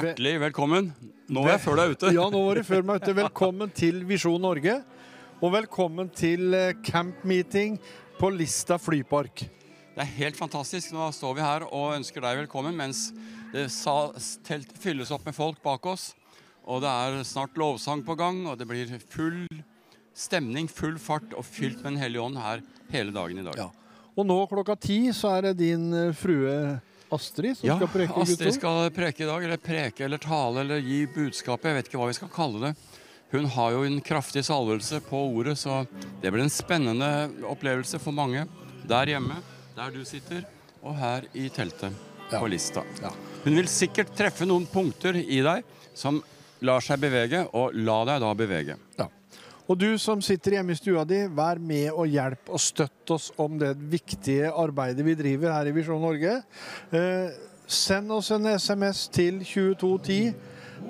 Hjertelig velkommen. Nå er jeg før du er ute. Ja, nå var du før meg ute. Velkommen til Visjon Norge. Og velkommen til campmeeting camp-meeting på Lista flypark. Det er helt fantastisk. Nå står vi her og ønsker deg velkommen mens teltet fylles opp med folk bak oss. Og det er snart lovsang på gang, og det blir full stemning, full fart og fylt med Den hellige ånd her hele dagen i dag. Ja. Og nå klokka ti så er det din eh, frue Astrid som Ja, skal preke Guds Astrid skal preke i dag, eller preke eller tale eller gi budskapet. Jeg vet ikke hva vi skal kalle det. Hun har jo en kraftig salvelse på ordet, så det blir en spennende opplevelse for mange. Der hjemme, der du sitter, og her i teltet Ja. på lista. Ja. Hun vil sikkert treffe noen punkter i deg som lar seg bevege, og la deg da bevege. Ja. Og du som sitter hjemme i stua di, vær med og hjelp og støtt oss om det viktige arbeidet vi driver her i Visjon Norge. Eh, send oss en SMS til 2210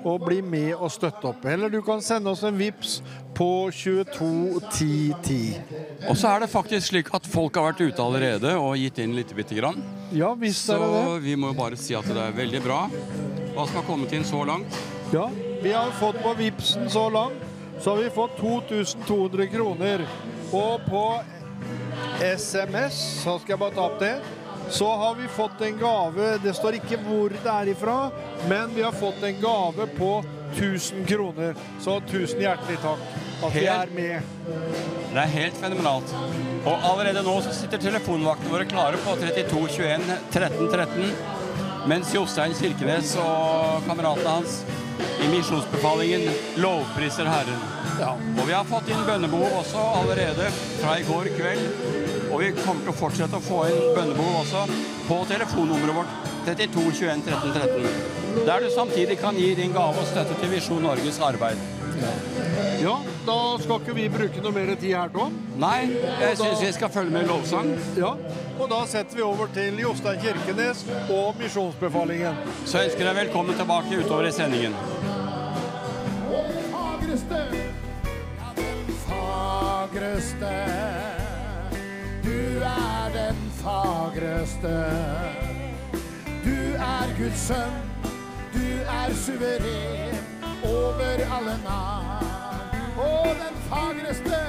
og bli med og støtte opp. Eller du kan sende oss en VIPS på 221010. Og så er det faktisk slik at folk har vært ute allerede og gitt inn litt bitte grann. Ja, visst Så er det det. vi må jo bare si at det er veldig bra. Hva som har kommet inn så langt? Ja, vi har fått på VIPsen så langt, så har vi fått 2200 kroner. Og på SMS, så skal jeg bare ta opp det, så har vi fått en gave. Det står ikke hvor det er ifra, men vi har fått en gave på 1000 kroner. Så tusen hjertelig takk at vi er med. Det er helt fenomenalt. Og allerede nå så sitter telefonvaktene våre klare på 32 21 13 13, mens Jostein Kirkenes og kameratene hans i misjonsbefalingen lovpriser Herren. Ja. Og vi har fått inn bønnebehov også allerede fra i går kveld. Og vi kommer til å fortsette å få inn bønnebehov også på telefonnummeret vårt 32 21 13 13. Der du samtidig kan gi din gave og støtte til Visjon Norges arbeid. ja, da skal ikke vi bruke noe mer tid her, Tom. Nei, jeg syns vi skal følge med i lovsang. Ja, og da setter vi over til Jostein Kirkenes og misjonsbefalingen. Så jeg ønsker deg velkommen tilbake utover i sendingen. fagreste, ja, den fagreste. Du er den fagreste. Du er Guds sønn, du er suveren over alle navn. Og den fagreste,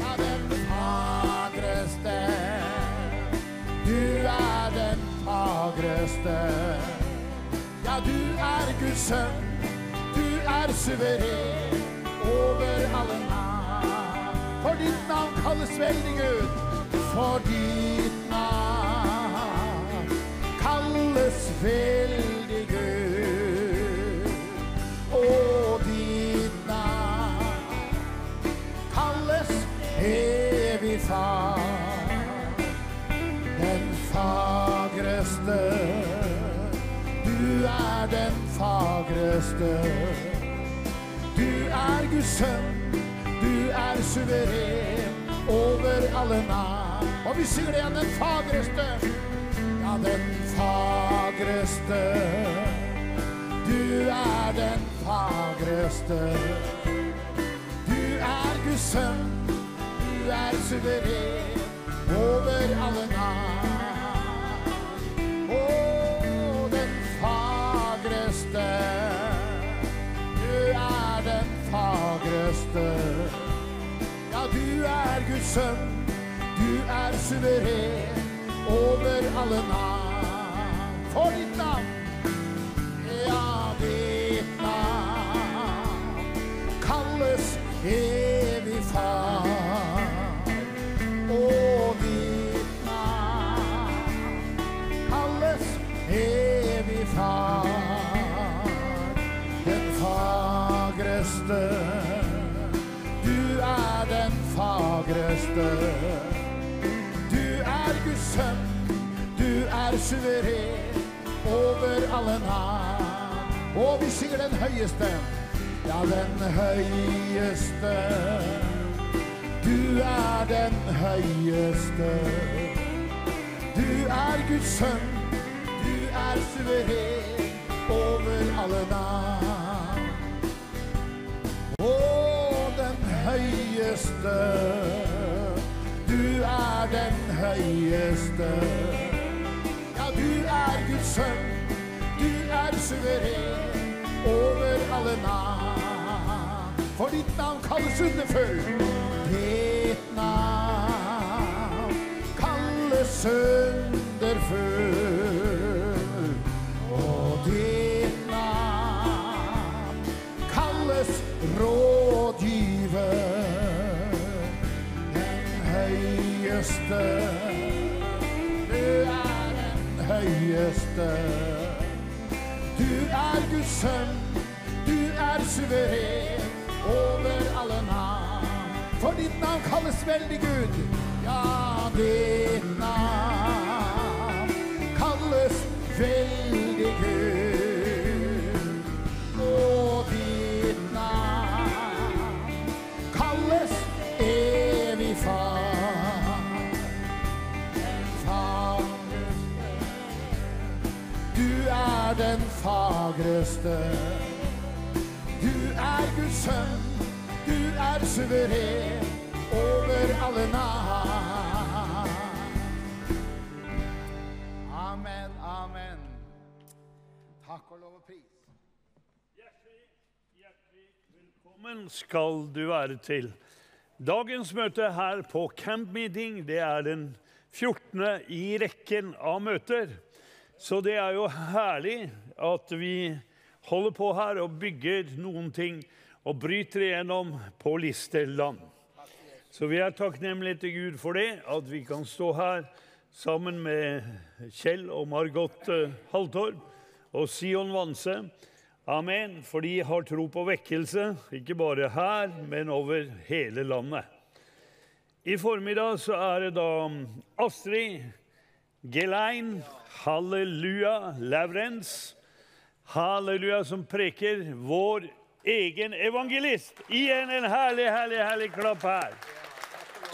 ja, den fagreste. Du er den fagreste. Ja, du er Guds sønn. Du er suveren over alle navn. For ditt navn kalles veldig Gud. For ditt navn kalles veldig Gud. Evig far. Den fagreste. Du er den fagreste. Du er Guds sønn. Du er suveren over alle navn. Og vi synger igjen, den fagreste. Ja, den fagreste. Du er den fagreste. Du er Guds sønn. Du er suveren over alle navn. Å, den fagreste. Du er den fagreste. Ja, du er Guds sønn. Du er suveren over alle navn. For ditt navn. Ja, ditt navn kalles evig Du er Guds sønn. Du er suveren over alle navn. Og vi synger den høyeste. Ja, den høyeste. Du er den høyeste. Du er Guds sønn. Du er suveren over alle navn. Å, den høyeste. Er den høyeste. Ja, du er Guds sønn. Du er suveren over alle navn. For ditt navn kalles underfull. Ditt navn kalles underfull. Høyeste. Du er den høyeste. Du er Guds sønn, du er suveren over alle navn. For ditt navn kalles veldig Gud, ja, ditt navn kalles veldig er den fagreste. Du er Guds sønn. Du er suveren over alle navn. Amen, amen. Takk og lov og pris. Hjertelig, hjertelig velkommen skal du være til. Dagens møte her på Camp Meeting det er den 14. i rekken av møter. Så det er jo herlig at vi holder på her og bygger noen ting og bryter igjennom på Listerland. Så vi er takknemlige til Gud for det, at vi kan stå her sammen med Kjell og Margot eh, Haltorp og Sion Vanse. Amen. For de har tro på vekkelse, ikke bare her, men over hele landet. I formiddag så er det da Astrid Gelein, halleluja, Lavrens. halleluja, som preker vår egen evangelist. Igjen en herlig, herlig, herlig klapp her.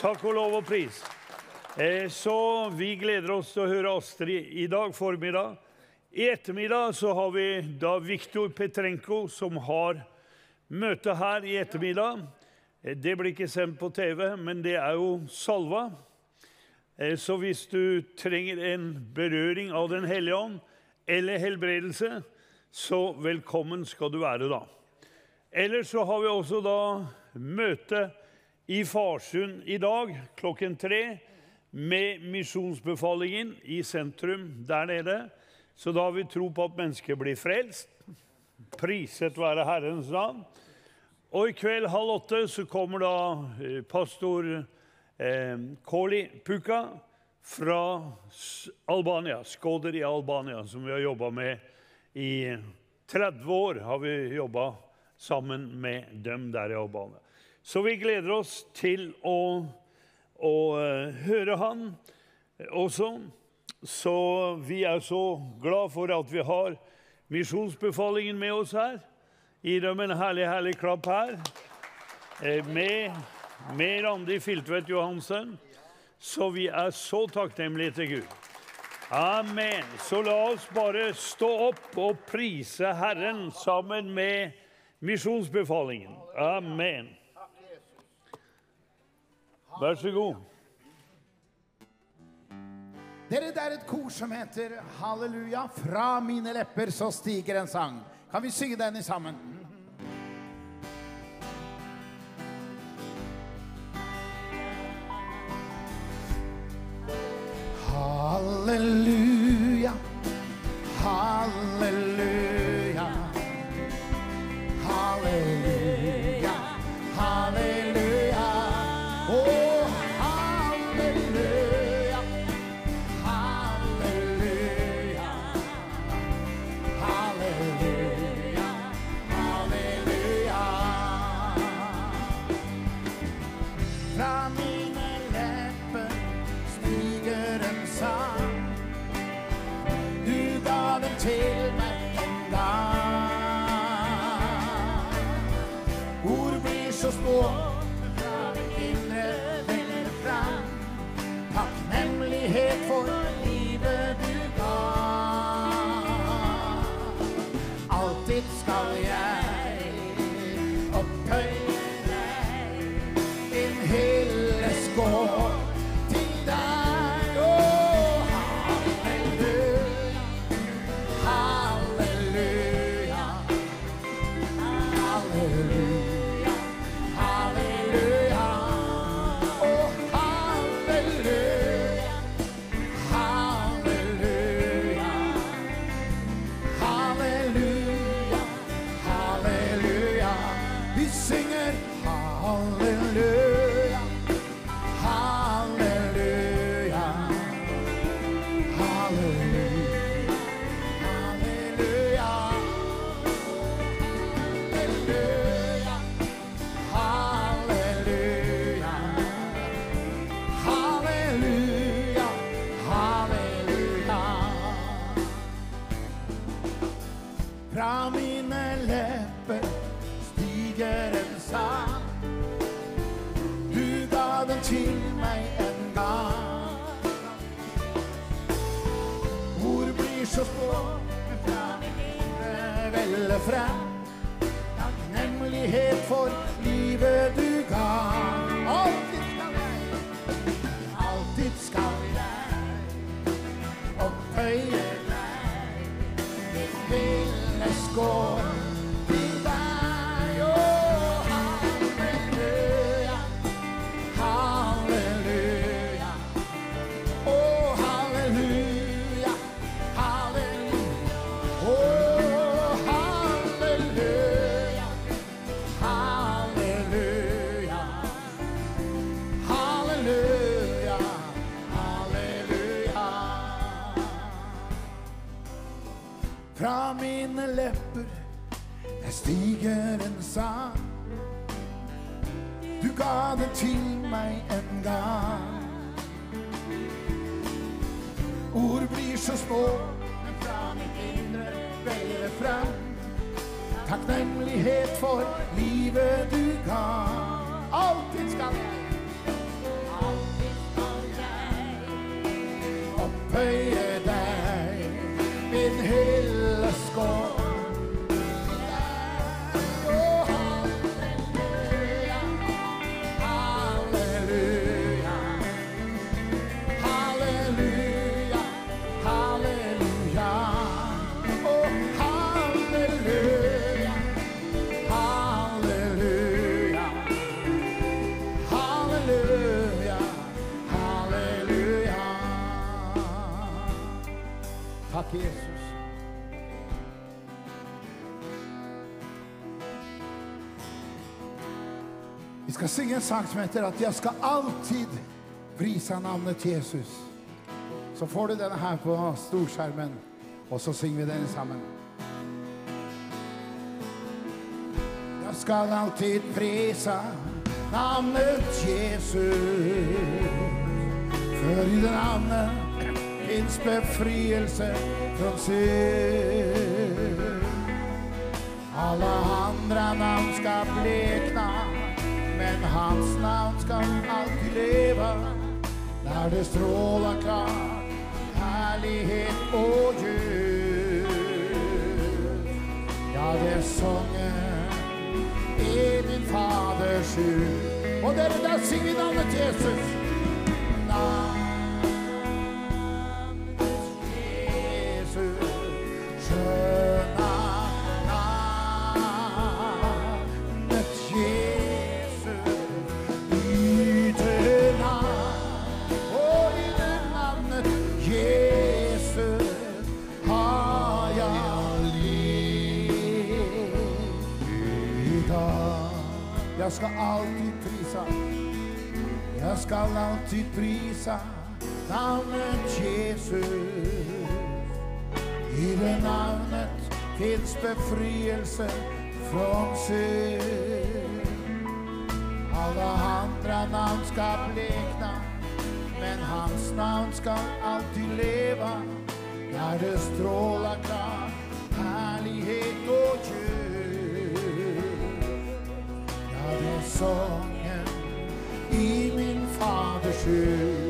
Takk og lov og pris. Eh, Så vi gleder oss til å høre Astrid i dag formiddag. I ettermiddag så har vi da Viktor Petrenko som har møte her i ettermiddag. Eh, Det blir ikke sendt på TV, men det er jo salva. Eh, Så hvis du trenger en berøring av Den hellige ånd eller helbredelse, så velkommen skal du være da. Ellers så har vi også da møte i Farsund i dag klokken tre med misjonsbefalingen i sentrum der nede. Så da har vi tro på at mennesker blir frelst. Priset være Herrens navn. Og i kveld halv åtte så kommer da eh, pastor Koli Puka fra Albania, Skoder i Albania, som vi har jobba med i 30 år. har vi jobba sammen med dem der i Albania. Så vi gleder oss til å, å eh, høre han også. Så vi er så glad for at vi har misjonsbefalingen med oss her. Gi dem en herlig, herlig klapp her. Eh, Med, med Randi Filtvedt Johansen. Så vi er så takknemlige til Gud. Amen. Så la oss bare stå opp og prise Herren sammen med misjonsbefalingen. Amen. Vær så god. Dere, det er et kor som heter Halleluja. Fra mine lepper så stiger en sang. Kan vi synge den i sammen? Halleluja, halleluja, frem. Takknemlighet for livet du ga. Alltid skal jeg, alltid skal jeg opphøye. Mitt hele skår mine lepper der stiger en sang. Du ga det til meg en gang. Ord blir så små, men fra mitt indre veller frem. Takknemlighet for livet du ga. Alltid skal jeg, Vi synge en sang som heter at jeg skal alltid prisa navnet Jesus. Så får du denne her på storskjermen, og så synger vi den sammen. Jeg skal alltid prisa navnet Jesus. For i det navnet fins befrielse fra synd. Alle andre navn skal blekna, men hans navn skal alltid leve. Der det stråler klart, herlighet og ljus. Ja, det är sången i min faders hus. Og dere, der synger vi namnet Jesus. Namnet Jag ska alltid prisa jag skal alltid prisa navnet Jesus. I det navnet fins befrielse från synd. Alla andra namn ska blekna, men hans namn ska alltid leva. När det strålar klar härlighet och ljus. Ja, sången i min faders hus.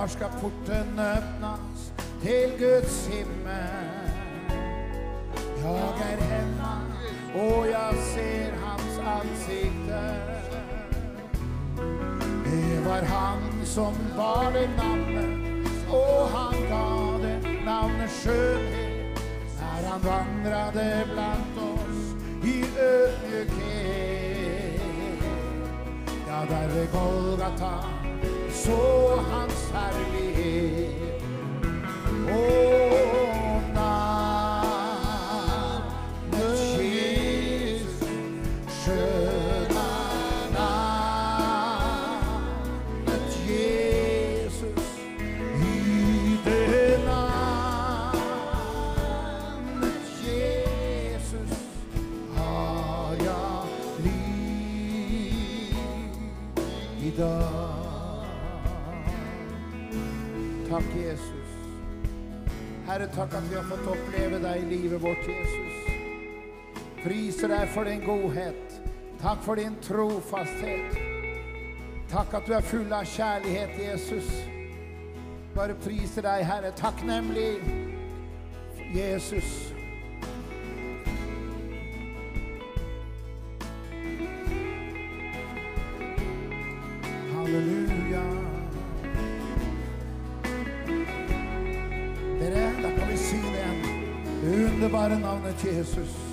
Snart skal porten öppnas til Guds himmel. Jag er hemma og jeg ser hans ansikte. Det var han som bar det navnet, og han gav det navnet skjønnhet. när han vandrade blant oss i ödmjukhet. Ja, där vid Golgata så hans herlighet. Åh, Takk at vi har fått oppleve deg i livet vårt, Jesus. Priser deg for din godhet. Takk for din trofasthet. Takk at du er full av kjærlighet, Jesus. Bare priser deg, Herre, takknemlig Jesus. Jesus.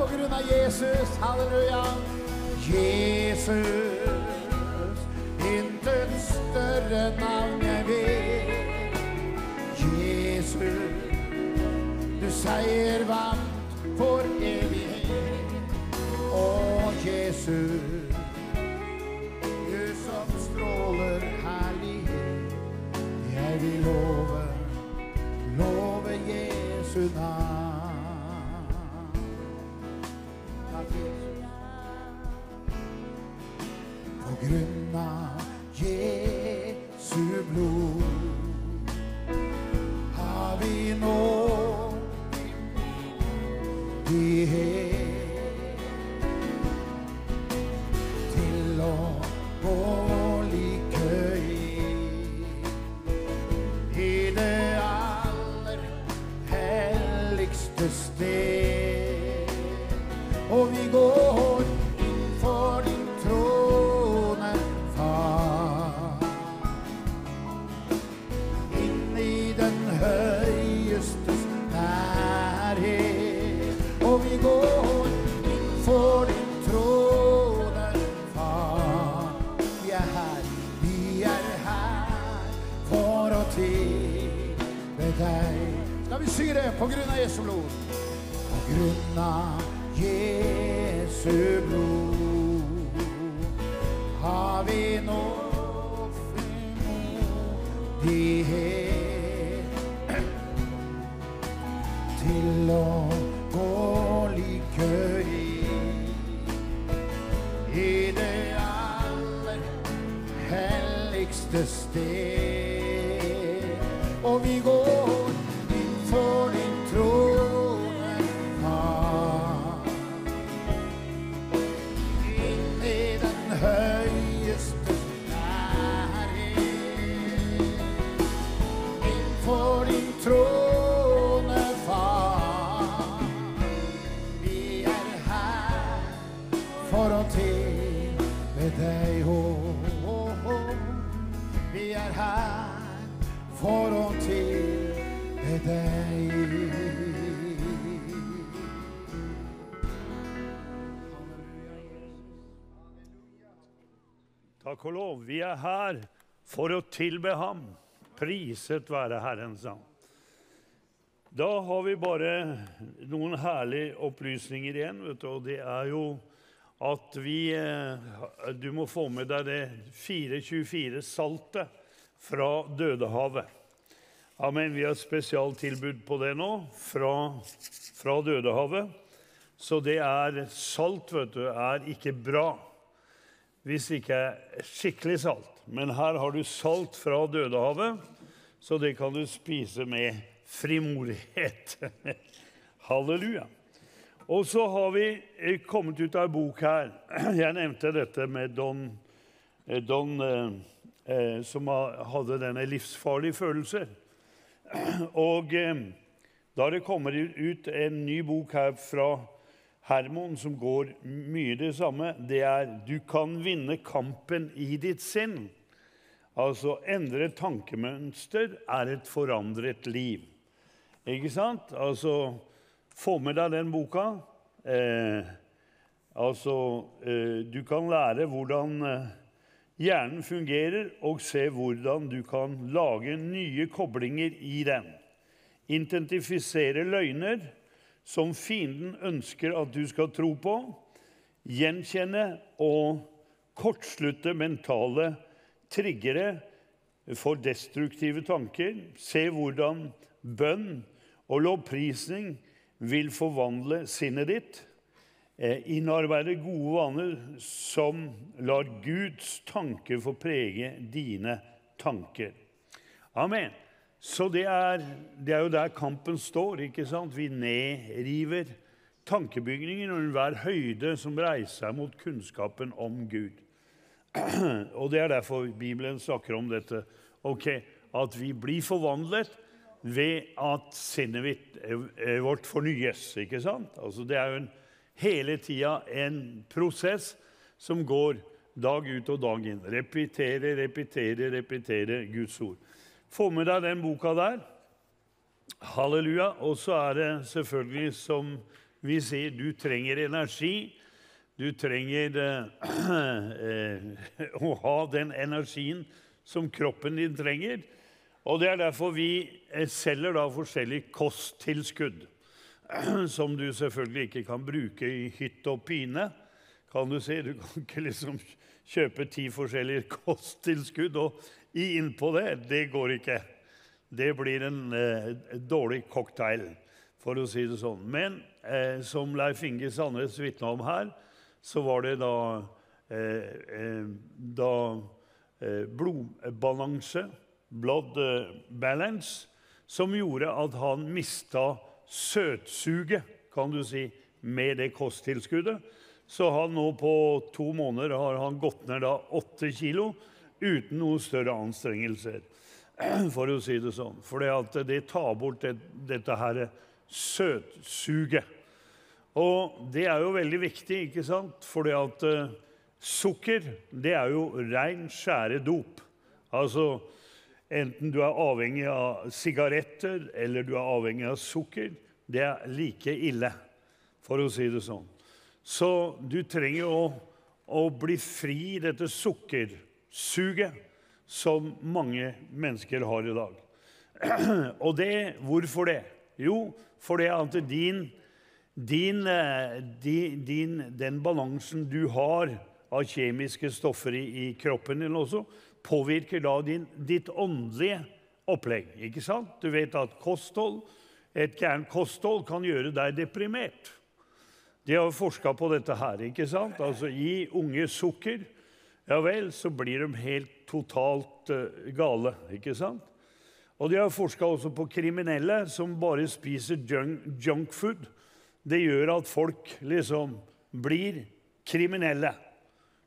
På grunn av Jesus, halleluja. Jesus, Vi er her for å tilbe ham. Priset være Herrens navn. Da har vi bare noen herlige opplysninger igjen. Vet du, og det er jo at vi eh, Du må få med deg det 424-saltet fra Dødehavet. Amen. Vi har spesialtilbud på det nå fra, fra Dødehavet. Så det er salt, vet du, er ikke bra hvis det ikke er skikkelig salt. Men her har du salt fra Dødehavet, så det kan du spise med frimodighet. Halleluja. Og så har vi eh, kommet ut av en bok her. Jeg nevnte dette med Don, eh, Don eh, som hadde denne livsfarlige følelser. Og da det kommer ut en ny bok her fra Hermon som går mye det samme. Det er 'Du kan vinne kampen i ditt sinn'. Altså endre tankemønster er et forandret liv. Ikke sant? Altså få med deg den boka. Eh, altså eh, Du kan lære hvordan eh, hjernen fungerer, og se hvordan du kan lage nye koblinger i den. Identifisere løgner som fienden ønsker at du skal tro på. Gjenkjenne og kortslutte mentale triggere for destruktive tanker. Se hvordan bønn og lovprisning vil forvandle sinnet ditt. Eh, Innarbeide gode vaner som lar Guds tanker få prege dine tanker. Amen. Så det er, det er jo der kampen står. ikke sant? Vi nedriver tankebygninger og enhver høyde som reiser seg mot kunnskapen om Gud. Og det er derfor Bibelen snakker om dette. Ok, At vi blir forvandlet ved at sinnet eh, vårt fornyes. ikke sant? Altså Det er jo en, hele tida en prosess som går dag ut og dag inn. Repetere, repetere, repetere Guds ord. Få med deg den boka der. Halleluja. Og så er det selvfølgelig, som vi sier, du trenger energi. Du trenger eh, å ha den energien som kroppen din trenger. Og Det er derfor vi eh, selger da forskjellige kosttilskudd, som du selvfølgelig ikke kan bruke i hytt og pine. kan Du si. Du kan ikke liksom kjøpe ti forskjellige kosttilskudd og gi innpå det. Det går ikke. Det blir en eh, dårlig cocktail, for å si det sånn. Men eh, som Leif Inge Sandnes vitna om her, så var det da, eh, eh da eh, blodbalanse blood eh, balance, som gjorde at han mista søtsuget, kan du si, med det kosttilskuddet. Så han nå på to måneder har han gått ned da åtte kilo uten noen større anstrengelser, for å si det sånn. For det, tar bort det, dette her søtsuget. Og det er jo veldig viktig, ikke sant? For det at uh, sukker, det er jo rein skjæredop. Altså Enten du er avhengig av sigaretter eller du er avhengig av sukker. Det er like ille, for å si det sånn. Så du trenger å, å bli fri i dette sukkersuget som mange mennesker har i dag. Og det, hvorfor det? Jo, fordi at din, din, eh, din, din, den balansen du har av kjemiske stoffer i, i kroppen din også, påvirker da din, ditt åndelige opplegg. ikke sant? Du vet at kosthold, et gærent kosthold kan gjøre deg deprimert. De har forska på dette her. ikke sant? Altså Gi unge sukker, ja vel, så blir de helt totalt uh, gale. ikke sant? Og de har forska også på kriminelle som bare spiser junk, junkfood. Det gjør at folk liksom blir kriminelle.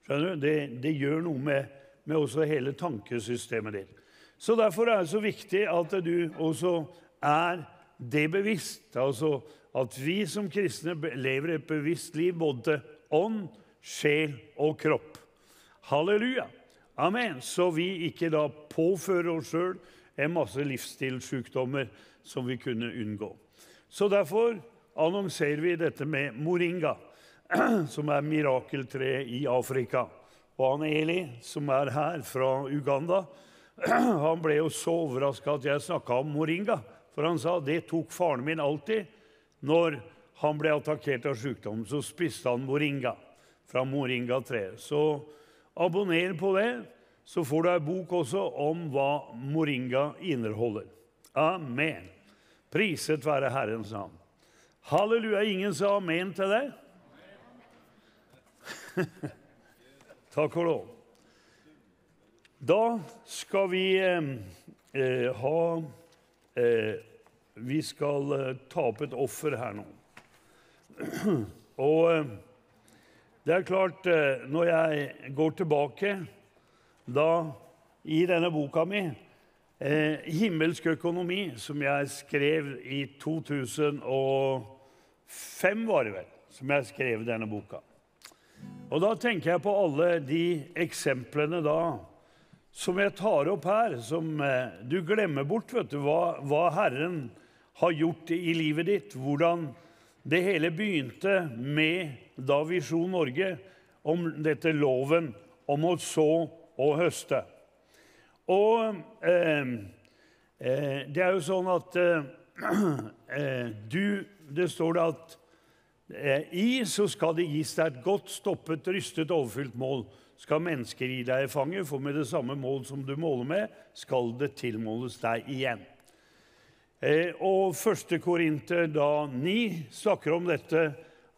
Skjønner du? Det, det gjør noe med med også hele tankesystemet ditt. Så Derfor er det så viktig at du også er det bevisst. Altså at vi som kristne lever et bevisst liv både til ånd, sjel og kropp. Halleluja. Amen. Så vi ikke da påfører oss sjøl en masse livsstilssykdommer som vi kunne unngå. Så derfor annonserer vi dette med moringa, som er mirakeltreet i Afrika. Og han Eli, som er her fra Uganda, han ble jo så overraska at jeg snakka om moringa. For han sa det tok faren min alltid. Når han ble attakkert av sykdom, så spiste han moringa fra moringatreet. Så abonner på det, så får du ei bok også om hva moringa inneholder. Amen. Priset være Herrens navn. Halleluja. Ingen sa amen til det? Takk og lov. Da skal vi eh, eh, ha eh, Vi skal eh, ta opp et offer her nå. Og eh, det er klart, eh, når jeg går tilbake da i denne boka mi, 'Himmelsk økonomi', som jeg skrev i 2005, var det vel, som jeg skrev denne boka. Og da tenker jeg på alle de eksemplene da som jeg tar opp her, som eh, du glemmer bort, vet du, hva, hva Herren har gjort i livet ditt. Hvordan det hele begynte med da Visjon Norge om dette loven om å så og høste. Og eh, eh, det er jo sånn at eh, eh du Det står det at Eh, I så skal det gis deg et godt stoppet, rystet, overfylt mål. Skal mennesker gi deg i fanget, for med det samme mål som du måler med, skal det tilmåles deg igjen. Eh, og 1. Korinter 9 snakker om dette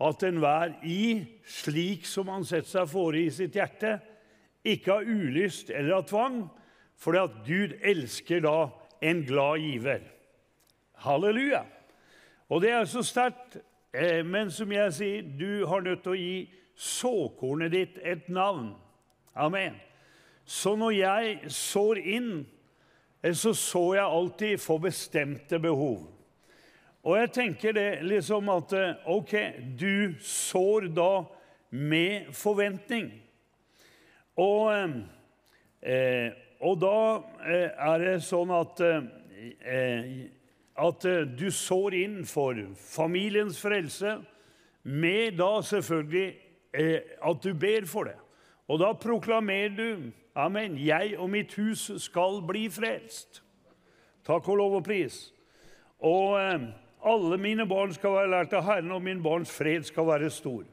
at enhver i, slik som han setter seg fore i sitt hjerte, ikke av ulyst eller av tvang, fordi at Gud elsker da en glad giver. Halleluja! Og det er så sterkt Eh, men som jeg sier, du har nødt til å gi såkornet ditt et navn. Amen. Så når jeg sår inn, så så jeg alltid for bestemte behov. Og jeg tenker det liksom at eh, OK, du sår da med forventning. Og, eh, og da eh, er det sånn at, eh, at eh, du sår inn for familiens frelse, med da selvfølgelig eh, at du ber for det. Og da proklamerer du Amen. Jeg og mitt hus skal bli frelst. Takk og lov og pris. Og eh, alle mine barn skal være lært av Herren, og min barns fred skal være stor.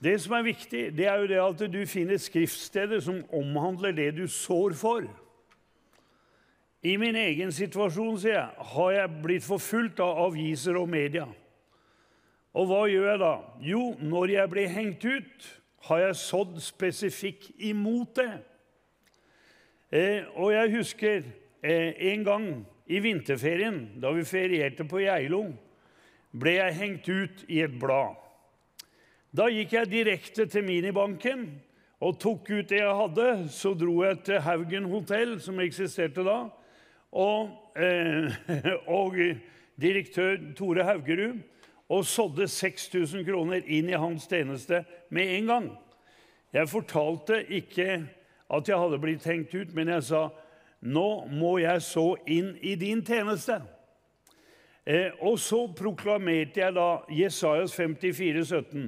Det som er viktig, det er jo det at du finner skriftsteder som omhandler det du sår for. I min egen situasjon sier jeg, har jeg blitt forfulgt av aviser og media. Og hva gjør jeg da? Jo, når jeg blir hengt ut, har jeg sådd spesifikk imot det. Eh, og jeg husker eh, en gang i vinterferien, da vi ferierte på Geilo, ble jeg hengt ut i et blad. Da gikk jeg direkte til minibanken og tok ut det jeg hadde. Så dro jeg til Haugen hotell, som eksisterte da, og, eh, og direktør Tore Haugerud, og sådde 6000 kroner inn i hans tjeneste med en gang. Jeg fortalte ikke at jeg hadde blitt hengt ut, men jeg sa nå må jeg så inn i din tjeneste. Eh, og så proklamerte jeg da Jesajas 54, 17.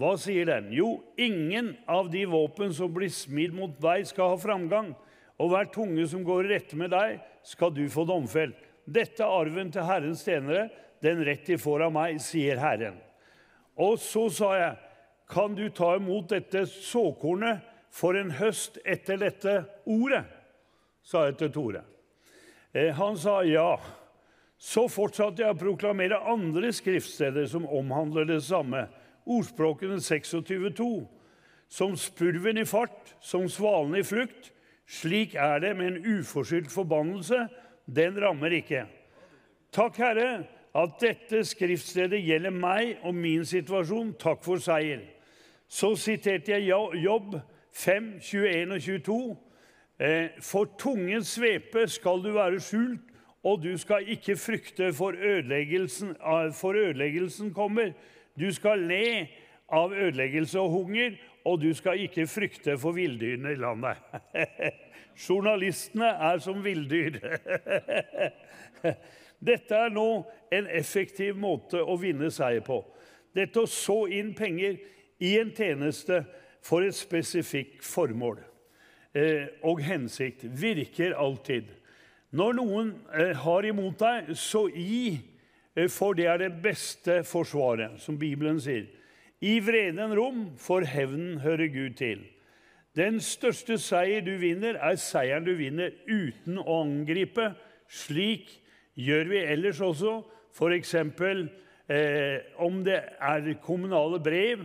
Hva sier den? Jo, ingen av de våpen som blir smidd mot deg, skal ha framgang. Og hver tunge som går rette med deg, skal du få domfelt. Dette er arven til Herrens tjenere, den rett de får av meg, sier Herren. Og så sa jeg, kan du ta imot dette såkornet for en høst etter dette ordet? sa jeg til Tore. Eh, han sa ja. Så fortsatte jeg å proklamere andre skriftsteder som omhandler det samme. Ordspråkene 26,2. Som spurven i fart, som svalen i flukt. Slik er det med en uforskyldt forbannelse. Den rammer ikke. Takk, Herre, at dette skriftstedet gjelder meg og min situasjon. Takk for seier. Så siterte jeg Jobb 5, 21 og 22. Eh, for tungens svepe skal du være skjult, og du skal ikke frykte for ødeleggelsen, for ødeleggelsen kommer. Du skal le av ødeleggelse og hunger, og du skal ikke frykte for villdyrene i landet. Journalistene er som villdyr. Dette er nå en effektiv måte å vinne seier på. Dette å så inn penger i en tjeneste for et spesifikt formål eh, og hensikt virker alltid. Når noen eh, har imot deg, så gi, eh, for det er det beste forsvaret, som Bibelen sier. I vreden rom, for hevnen hører Gud til. Den største seier du vinner, er seieren du vinner uten å angripe. Slik gjør vi ellers også, f.eks. Eh, om det er kommunale brev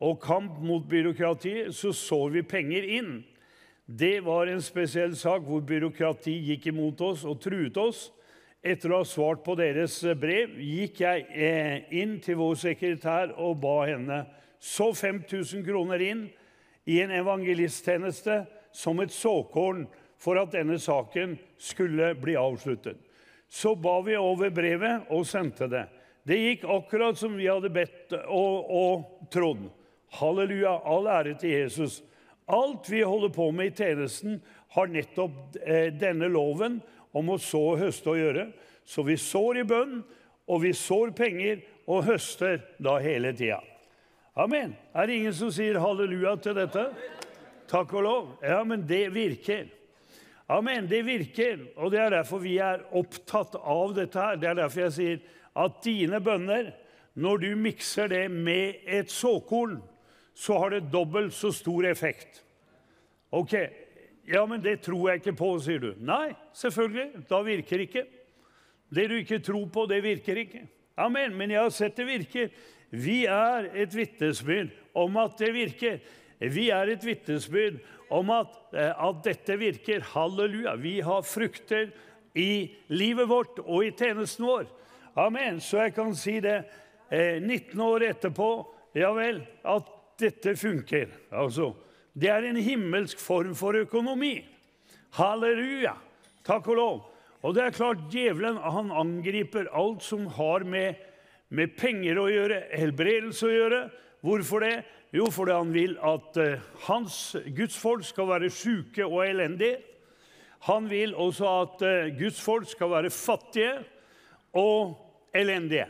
og kamp mot byråkratiet, så sår vi penger inn. Det var en spesiell sak hvor byråkrati gikk imot oss og truet oss. Etter å ha svart på deres brev gikk jeg eh, inn til vår sekretær og ba henne så 5000 kroner inn i en evangelisttjeneste som et såkorn for at denne saken skulle bli avsluttet. Så ba vi over brevet og sendte det. Det gikk akkurat som vi hadde bedt og, og trodd. Halleluja, all ære til Jesus. Alt vi holder på med i tjenesten, har nettopp eh, denne loven om å så, og høste og gjøre. Så vi sår i bønn, og vi sår penger og høster da hele tida. Amen. Er det ingen som sier halleluja til dette? Takk og lov. Ja, men det virker. Amen. Det virker. Og det er derfor vi er opptatt av dette her. Det er derfor jeg sier at dine bønner, når du mikser det med et såkorn, så har det dobbelt så stor effekt. Ok, ja, men det tror jeg ikke på, sier du. Nei, selvfølgelig. Da virker ikke. Det du ikke tror på, det virker ikke. Amen. Men jeg har sett det virker. Vi er et vitnesbyrd om at det virker. Vi er et vitnesbyrd om at, eh, at, dette virker. Halleluja. Vi har frukter i livet vårt og i tjenesten vår. Amen. Så jeg kan si det eh, 19 år etterpå, ja vel, at dette funker. Altså, Det er en himmelsk form for økonomi. Halleluja! Takk og lov. Og det er klart, djevelen han angriper alt som har med, med penger å gjøre, helbredelse å gjøre. Hvorfor det? Jo, fordi han vil at uh, hans gudsfolk skal være syke og elendige. Han vil også at uh, gudsfolk skal være fattige og elendige.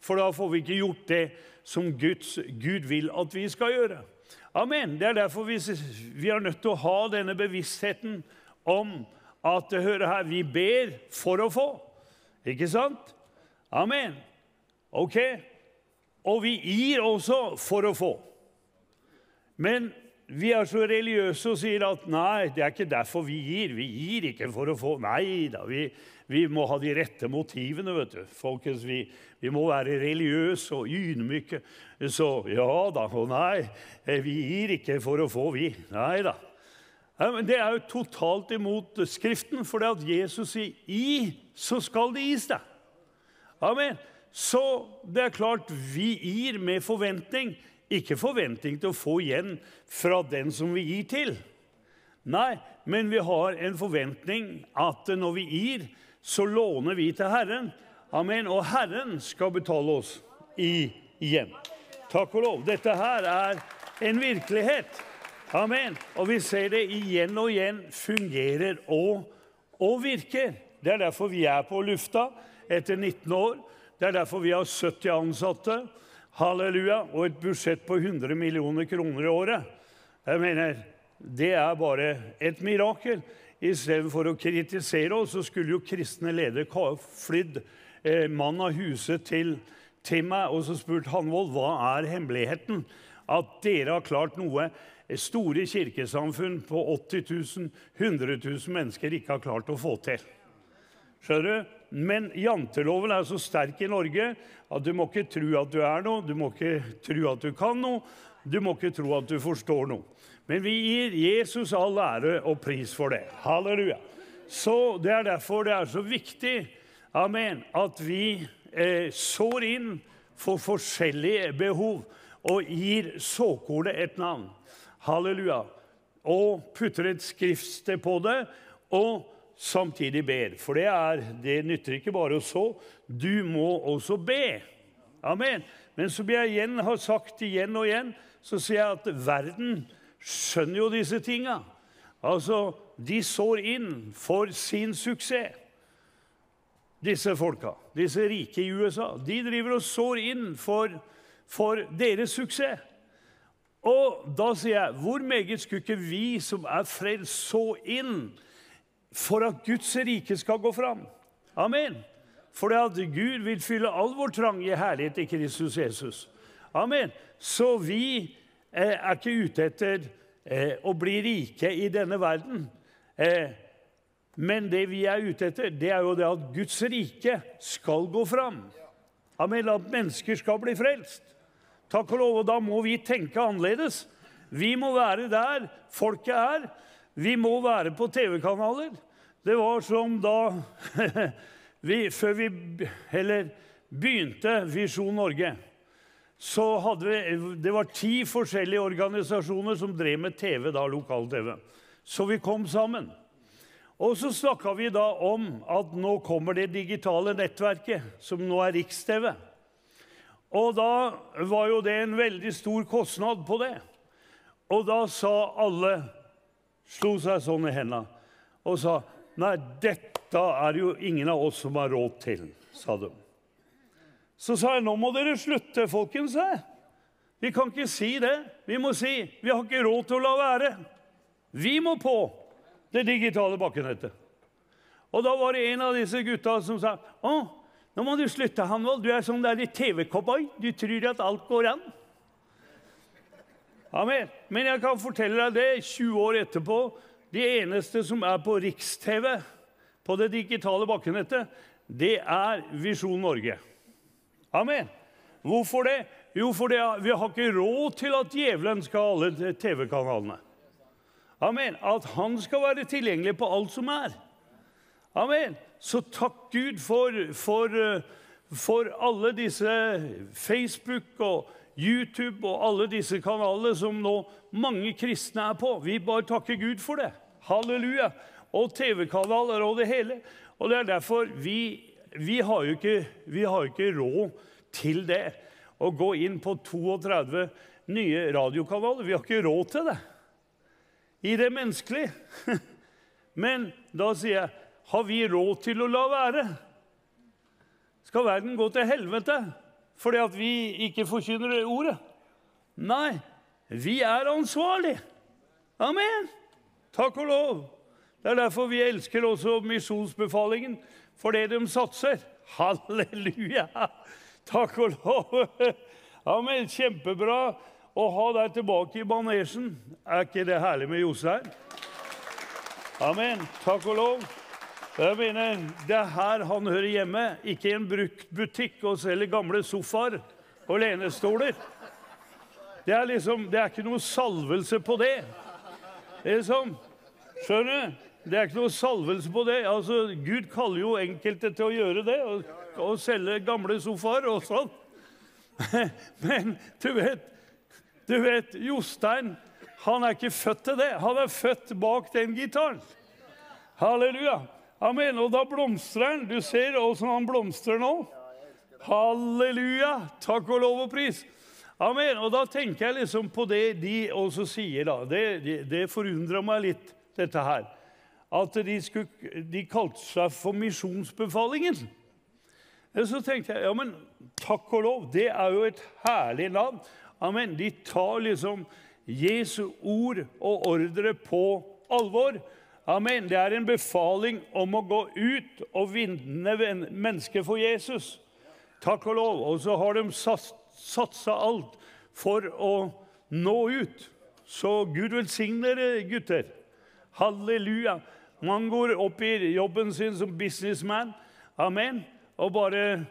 For da får vi ikke gjort det som Guds, Gud vil at vi skal gjøre. Amen. Det er derfor vi, vi er nødt til å ha denne bevisstheten om at hør her, vi ber for å få. Ikke sant? Amen. Ok? Og vi gir også for å få. Men vi er så religiøse og sier at nei, det er ikke derfor vi gir. Vi gir ikke for å få. Nei da, vi, vi må ha de rette motivene, vet du. Folkens, vi, vi må være religiøse og ydmyke. Så ja da og nei, vi gir ikke for å få, vi. Nei da. Men det er jo totalt imot Skriften, for det at Jesus sier 'i', så skal det gis deg. Amen. Så det er klart vi gir med forventning. Ikke forventning til å få igjen fra den som vi gir til. Nei, men vi har en forventning at når vi gir, så låner vi til Herren. Amen. Og Herren skal betale oss igjen. Takk og lov. Dette her er en virkelighet. Amen. Og vi ser det igjen og igjen fungerer og, og virker. Det er derfor vi er på lufta etter 19 år. Det er derfor vi har 70 ansatte. Halleluja. Og et budsjett på 100 millioner kroner i året. Jeg mener, Det er bare et mirakel. Istedenfor å kritisere oss, så skulle jo kristne ledere flydd eh, mann av huset til, til meg og så spurt Hanvold hva er hemmeligheten. At dere har klart noe store kirkesamfunn på 80 000, 100 000 mennesker ikke har klart å få til. Skjønner du? Men janteloven er så sterk i Norge at du må ikke tro at du er noe, du må ikke tro at du kan noe, du må ikke tro at du forstår noe. Men vi gir Jesus all ære og pris for det. Halleluja. Så Det er derfor det er så viktig amen, at vi eh, sår inn for forskjellige behov og gir såkornet et navn. Halleluja. Og putter et skriftsted på det, og samtidig ber. For det, er, det nytter ikke bare å så, du må også be. Amen. Men som jeg igjen har sagt igjen og igjen, så sier jeg at verden skjønner jo disse tinga. Altså, de sår inn for sin suksess. Disse folka, disse rike i USA, de driver og sår inn for, for deres suksess. Og da sier jeg, hvor meget skulle ikke vi som er frelst, så inn for at Guds rike skal gå fram? Amen. For at Gud vil fylle all vår trang i herlighet i Kristus Jesus. Amen. Så vi eh, er ikke ute etter eh, å bli rike i denne verden. Eh, men det vi er ute etter, det er jo det at Guds rike skal gå fram. Amen. At mennesker skal bli frelst. Takk og lov, og Da må vi tenke annerledes. Vi må være der folket er. Vi må være på TV-kanaler. Det var som da vi, Før vi eller begynte Visjon Norge, så hadde vi Det var ti forskjellige organisasjoner som drev med TV, da, lokal-TV. Så vi kom sammen. Og så snakka vi da om at nå kommer det digitale nettverket, som nå er Riks-TV. Og da var jo det en veldig stor kostnad på det. Og da sa alle Slo seg sånn i hendene og sa Nei, dette er jo ingen av oss som har råd til, sa de. Så sa jeg, nå må dere slutte, folkens. Vi kan ikke si det. Vi må si vi har ikke råd til å la være. Vi må på det digitale bakkenettet. Og da var det en av disse gutta som sa å, nå må du slutte, Hanvold. Du er sånn der TV-cowboy. Du tror at alt går an. Amen. Men jeg kan fortelle deg det, 20 år etterpå De eneste som er på Riks-TV, på det digitale bakkenettet, det er Visjon Norge. Amen. Hvorfor det? Jo, for vi har ikke råd til at djevelen skal ha alle TV-kanalene. Amen. At han skal være tilgjengelig på alt som er. Amen. Så takk Gud for, for, for alle disse Facebook og YouTube og alle disse kanalene som nå mange kristne er på. Vi bare takker Gud for det. Halleluja. Og TV-kanaler og det hele. Og det er derfor vi, vi har jo ikke, har ikke råd til det. Å gå inn på 32 nye radiokanaler. Vi har ikke råd til det. I det menneskelige. Men da sier jeg, har vi råd til å la være? Skal verden gå til helvete fordi at vi ikke forkynner ordet? Nei, vi er ansvarlige. Amen. Takk og lov. Det er derfor vi elsker også misjonsbefalingen, for det de satser. Halleluja! Takk og lov. Amen. Kjempebra å ha deg tilbake i manesjen. Er ikke det herlig med Jostein? Amen. Takk og lov. Jeg mener, Det er her han hører hjemme, ikke i en bruktbutikk og selger gamle sofaer og lenestoler. Det er liksom, det er ikke noe salvelse på det. Sånn. Skjønner du? Det er ikke noe salvelse på det. Altså, Gud kaller jo enkelte til å gjøre det, og, og selge gamle sofaer og sånn. Men du vet, du vet, Jostein han er ikke født til det. Han er født bak den gitaren. Halleluja. Amen. Og da blomstrer han. Du ser åssen han blomstrer nå. Halleluja. Takk og lov og pris. Amen. Og da tenker jeg liksom på det de også sier, da. Det, det, det forundra meg litt, dette her. At de, skulle, de kalte seg for Misjonsbefalingen. Så tenkte jeg ja, men takk og lov, det er jo et herlig navn. Amen. De tar liksom Jesu ord og ordre på alvor. Amen. Det er en befaling om å gå ut og vinne mennesker for Jesus. Takk og lov. Og så har de satsa alt for å nå ut. Så Gud velsigne dere, gutter. Halleluja. Man går opp i jobben sin som businessman. Amen. Og bare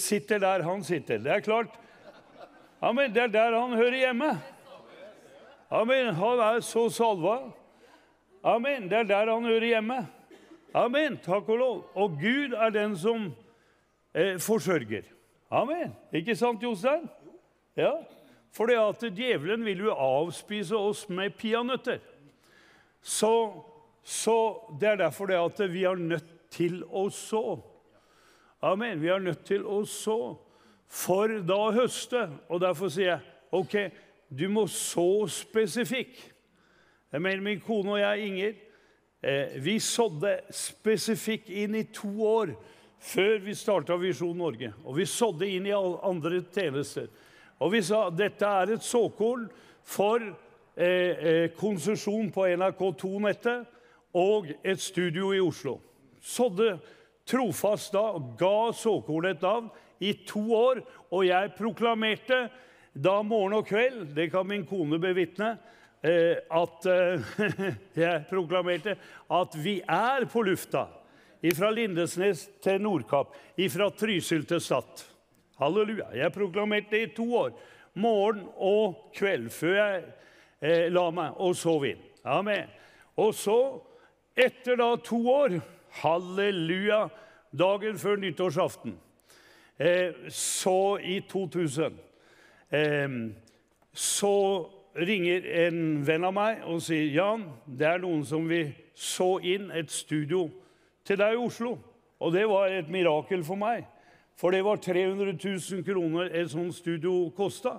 sitter der han sitter. Det er klart. Amen. Det er der han hører hjemme. Amen. Han er så salva. Amen. Det er der han hører hjemme. Amen. Takk og lov. Og Gud er den som eh, forsørger. Amen. Ikke sant, Jostein? Ja. For det at djevelen vil jo avspise oss med peanøtter. Så, så det er derfor det at vi er nødt til å så. Amen. Vi er nødt til å så for da å høste. Og derfor sier jeg OK, du må så spesifikk. Jeg mener min kone og jeg, Inger, eh, vi sådde spesifikt inn i to år før vi starta Visjon Norge. Og vi sådde inn i alle andre tjenester. Og vi sa dette er et såkorn for eh, eh, konsesjon på NRK2-nettet og et studio i Oslo. Sådde trofast da, ga såkornet et navn i to år. Og jeg proklamerte da morgen og kveld, det kan min kone bevitne, at eh, jeg proklamerte at vi er på lufta. Fra Lindesnes til Nordkapp, fra Trysil til Stad. Halleluja. Jeg proklamerte det i to år. Morgen og kveld før jeg eh, la meg og sov inn. Amen. Og så, etter da to år, halleluja, dagen før nyttårsaften, eh, så i 2000 eh, Så ringer en venn av meg og sier Jan, det er noen som vil så inn et studio til deg i Oslo. Og det var et mirakel for meg, for det var 300 000 kroner et sånt studio kosta.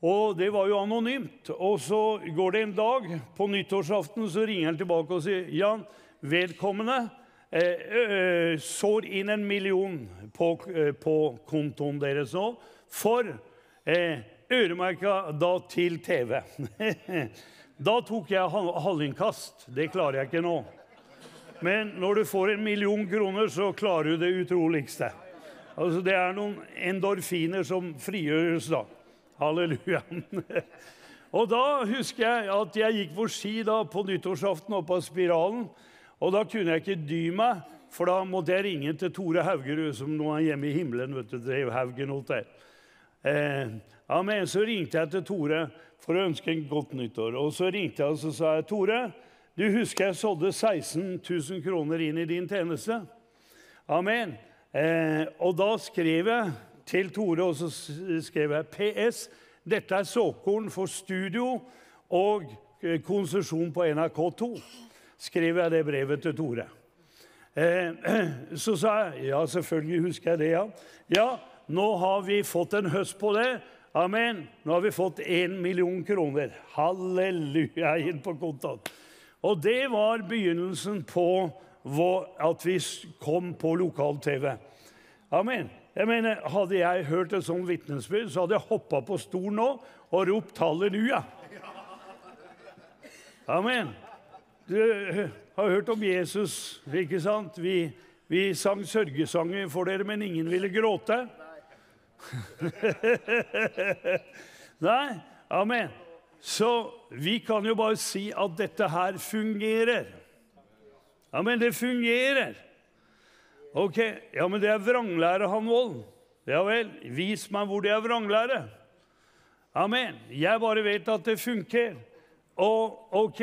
Og det var jo anonymt. Og så går det en dag, på nyttårsaften, så ringer han tilbake og sier Jan, vedkommende eh, sår inn en million på, eh, på kontoen deres nå for eh, øremerka da til TV. da tok jeg halvinnkast. Det klarer jeg ikke nå. Men når du får en million kroner, så klarer du det utroligste. Altså, det er noen endorfiner som frigjøres da. Halleluja. og da husker jeg at jeg gikk på ski da på nyttårsaften oppe av Spiralen. Og da kunne jeg ikke dy meg, for da måtte jeg ringe til Tore Haugerud, som nå er hjemme i himmelen. vet du, drev Haugen hos der. Eh, Amen. Så ringte jeg til Tore for å ønske en godt nyttår. Og så ringte jeg og sa jeg, Tore, du husker jeg sådde 16 000 kroner inn i din tjeneste? Amen. Eh, og da skrev jeg til Tore, og så skrev jeg PS. Dette er såkorn for studio og eh, konsesjon på NRK2. Skrev jeg det brevet til Tore. Eh, så sa jeg ja, selvfølgelig husker jeg det, ja. Ja, nå har vi fått en høst på det. Amen. Nå har vi fått én million kroner. Halleluja inn på kontoen. Og det var begynnelsen på at vi kom på lokal-TV. Amen. Jeg mener, Hadde jeg hørt et sånt vitnesbyrd, så hadde jeg hoppa på stolen nå og ropt halleluja. Amen. Du har hørt om Jesus, ikke sant? Vi, vi sang sørgesanger for dere, men ingen ville gråte. Nei, amen. Så vi kan jo bare si at dette her fungerer. Amen, det fungerer. Ok, ja, men det er vranglære, Hanvold. Ja vel, vis meg hvor det er vranglære. Amen. Jeg bare vet at det funker. Og ok,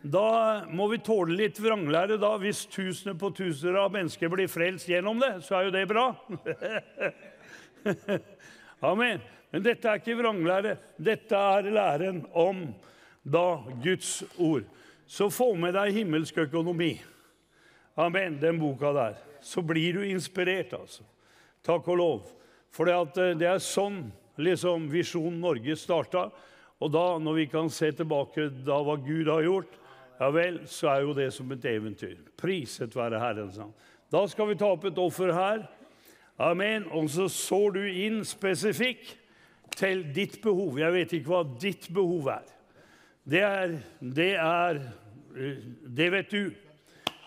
da må vi tåle litt vranglære, da. Hvis tusener på tusener av mennesker blir frelst gjennom det, så er jo det bra. Amen. Men dette er ikke vranglære. Dette er læren om da Guds ord. Så få med deg himmelsk økonomi. Amen, den boka der. Så blir du inspirert, altså. Takk og lov. For det, eh, er sånn liksom Visjon Norge starta. Og da, når vi kan se tilbake da hva Gud har gjort, ja vel, så er jo det som et eventyr. Priset være Herrens. Da skal vi ta opp et offer her. Amen. Og så sår du inn spesifikk til ditt behov. Jeg vet ikke hva ditt behov er. Det er Det, er, eh, det vet du.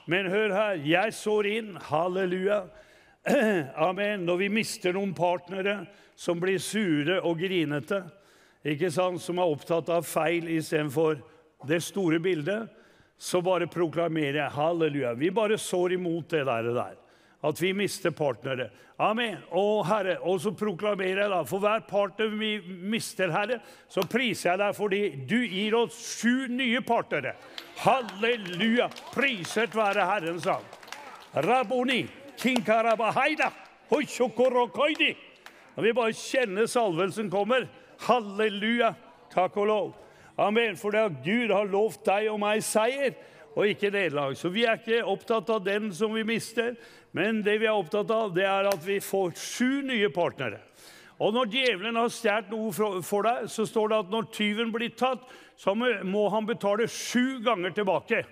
Men hør her, jeg sår inn, halleluja. Amen. Når vi mister noen partnere som blir sure og grinete, ikke sant, som er opptatt av feil istedenfor det store bildet, så bare proklamerer jeg halleluja. Vi bare sår imot det der. At vi mister partnere. Amen. Å, Herre, og så proklamerer jeg da, for hver partner vi mister, Herre, så priser jeg deg fordi du gir oss sju nye partnere. Halleluja! Priset være Herrens navn. Raboni, kinkarabahaida, hoishokorokoidi. Når vi bare kjenner salvelsen kommer. Halleluja! Takk og lov. Amen. For det at Gud har lovt deg og meg seier, og ikke nederlag. Så vi er ikke opptatt av den som vi mister, men det vi er opptatt av, det er at vi får sju nye partnere. Og når djevelen har stjålet noe for- deg, så står det at når tyven blir tatt, så må- han betale sju ganger tilbake.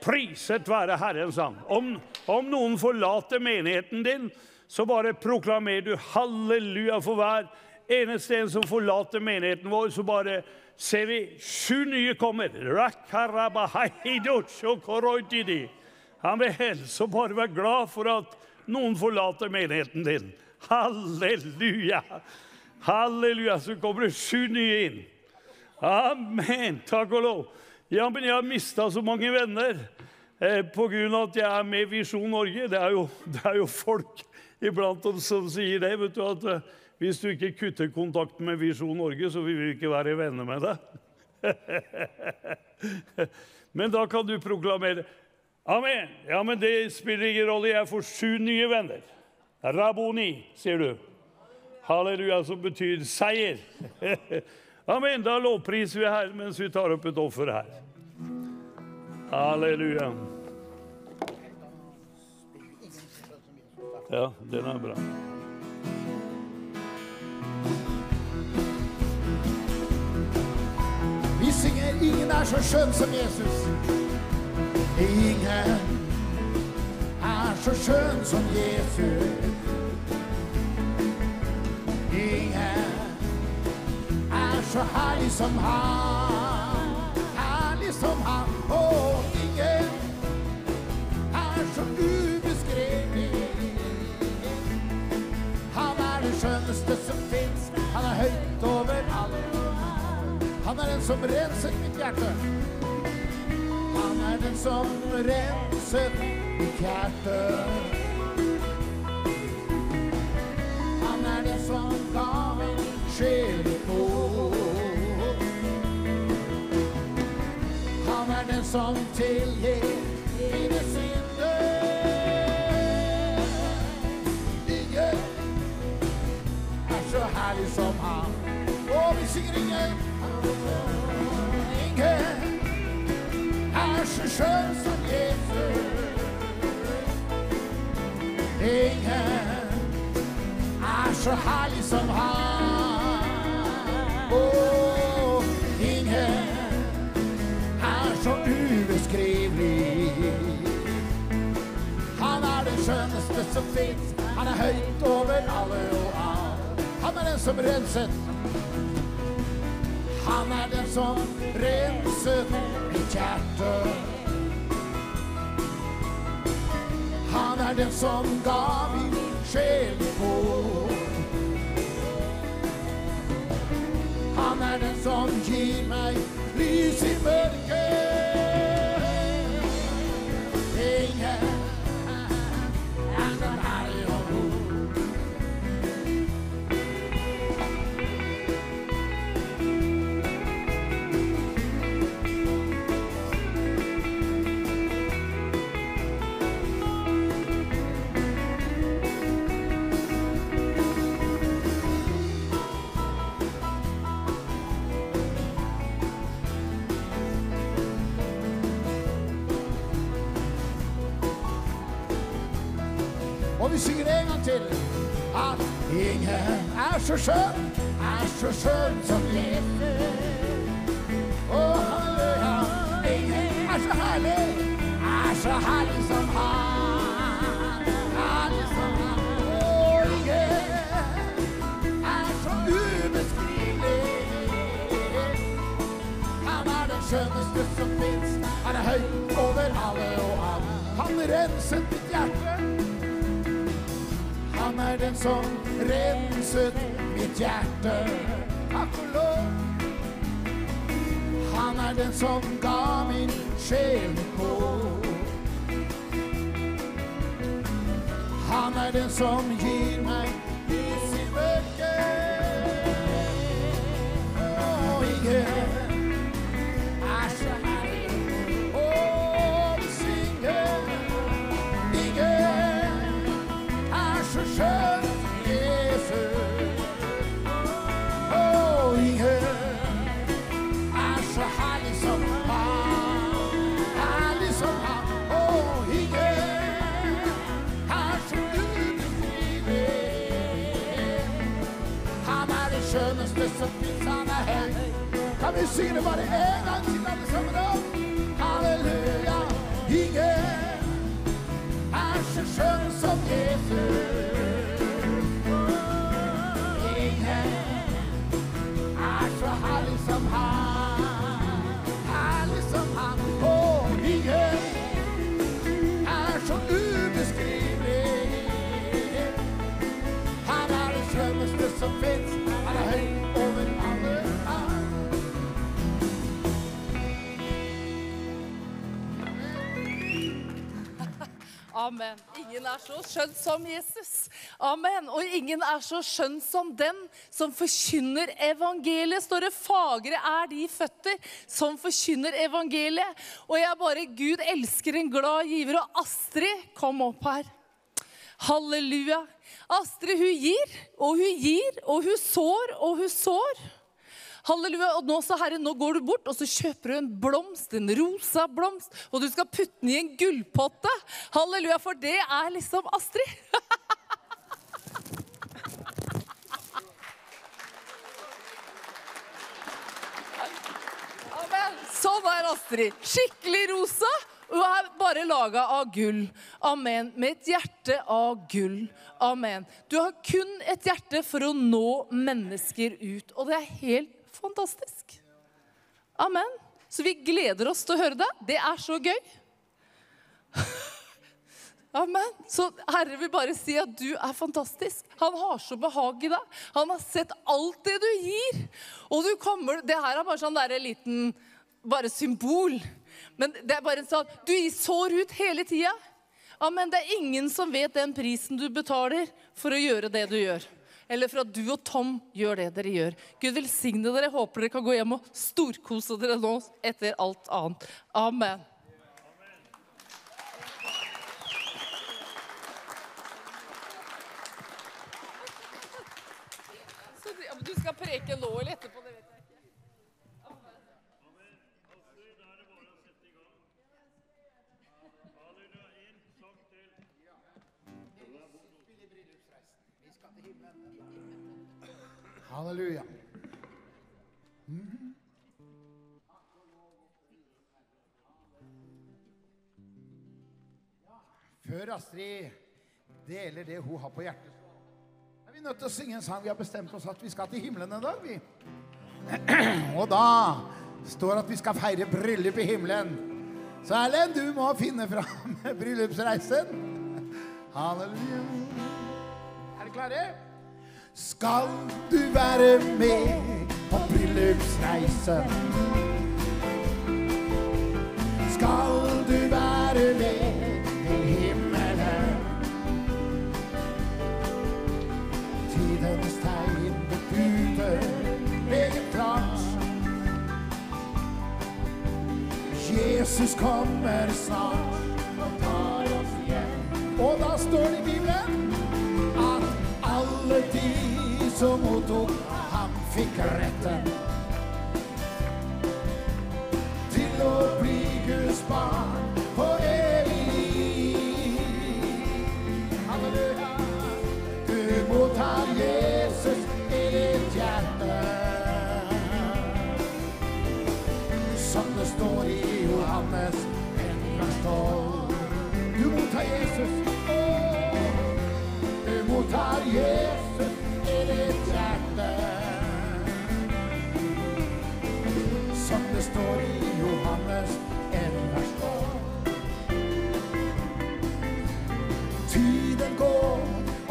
Priset være Herrens han. Om, om noen forlater menigheten din, så bare proklamerer du halleluja for hver eneste en som forlater menigheten vår, så bare ser vi sju nye kommer. Rakarabahaidotsjokoroitidi. Amen. og bare være glad for at noen forlater menigheten din. Halleluja. Halleluja. Så kommer det sju nye inn. Amen. Takk og lov. Ja, men jeg har mista så mange venner eh, pga. at jeg er med i Visjon Norge. Det er, jo, det er jo folk iblant dem som sier det. vet du, at eh, Hvis du ikke kutter kontakten med Visjon Norge, så vil vi ikke være venner med deg. men da kan du proklamere Amen. Ja, men det spiller ingen rolle. Jeg får sju nye venner. Raboni, sier du. Halleluja, som betyr seier. Amen. Da lovpriser vi Herren mens vi tar opp et offer her. Halleluja. Ja, den er bra. Vi synger 'Ingen er så skjønn som Jesus'. Ingen er så skjønn som Jesus. Ingen er så herlig som han. Herlig som han. Og ingen er så ubeskrevelig. Han er det skjønneste som fins. Han er høyt over alle. Han er den som renser mitt hjerte. Han er den som renset mitt hjerte. Han er den som ga min sjel imot. Han er den som tilgir mine synder. Ingen er så herlig som han. Og vi synger. Ingen så skjønn som Jesus. Ingen er så herlig som han. Oh, ingen er så ubeskrivelig. Han er den skjønneste som fins. Han er høyt over alle og alt. Han er den som renset. Han er den som renser mitt hjerte. Han er den som ga min sjel på. Han er den som gir meg lys i mørket. Skjønn, er så skjønn som Jesus. Å, halleluja. Ingen er så herlig, er så herlig som han. Herlig som han. Å, ingen er så ubeskrivelig. Han er den skjønneste som fins. Han er høy over alle og alle. Han renset mitt hjerte. Han er den som renset mitt hjerte. Takk og lov. Han er den som ga min sjel håp. Han er den som gir meg Kan vi synge det bare én gang til, alle sammen? Halleluja. Ingen er så skjønn som Jesus. Amen. Ingen er så skjønn som Jesus. Amen. Og ingen er så skjønn som den som forkynner evangeliet. Står det 'fagre er de føtter som forkynner evangeliet'. Og jeg bare Gud elsker en glad giver. Og Astrid, kom opp her. Halleluja. Astrid, hun gir, og hun gir, og hun sår, og hun sår. Halleluja. Og nå, så herre, nå går du bort og så kjøper du en blomst, en rosa blomst, og du skal putte den i en gullpotte. Halleluja, for det er liksom Astrid. Sånn er Astrid. Skikkelig rosa. Hun er bare laga av gull. Amen. Med et hjerte av gull. Amen. Du har kun et hjerte for å nå mennesker ut. Og det er helt fantastisk. Amen. Så vi gleder oss til å høre det. Det er så gøy. Amen. Så Herre vil bare si at du er fantastisk. Han har så behag i deg. Han har sett alt det du gir. Og du kommer Det her er bare sånn der liten bare symbol. Men det er bare en sånn Du sår ut hele tida. Amen. Det er ingen som vet den prisen du betaler for å gjøre det du gjør. Eller for at du og Tom gjør det dere gjør. Gud velsigne dere. Håper dere kan gå hjem og storkose dere nå etter alt annet. Amen. Du skal preke nå eller etterpå, Halleluja. Før Astrid deler det hun har på hjertet, er vi nødt til å synge en sang. Vi har bestemt oss at vi skal til himmelen en dag, vi. Og da står at vi skal feire bryllup i himmelen. Så Erlend, du må finne fram bryllupsreisen. Halleluja. Er dere klare? Skal du være med på bryllupsreisen? Skal du være med til himmelen? Tidens tegn bebuder meget klart. Jesus kommer snart og tar oss hjem. Og da står det i Bibelen som mottok han fikk retten til å bli Guds barn på evig. Halleluja. Du mottar Jesus i ditt hjerte. Som det står i Johannes 1, vers 12. Du mottar Jesus. Du mottar Jesus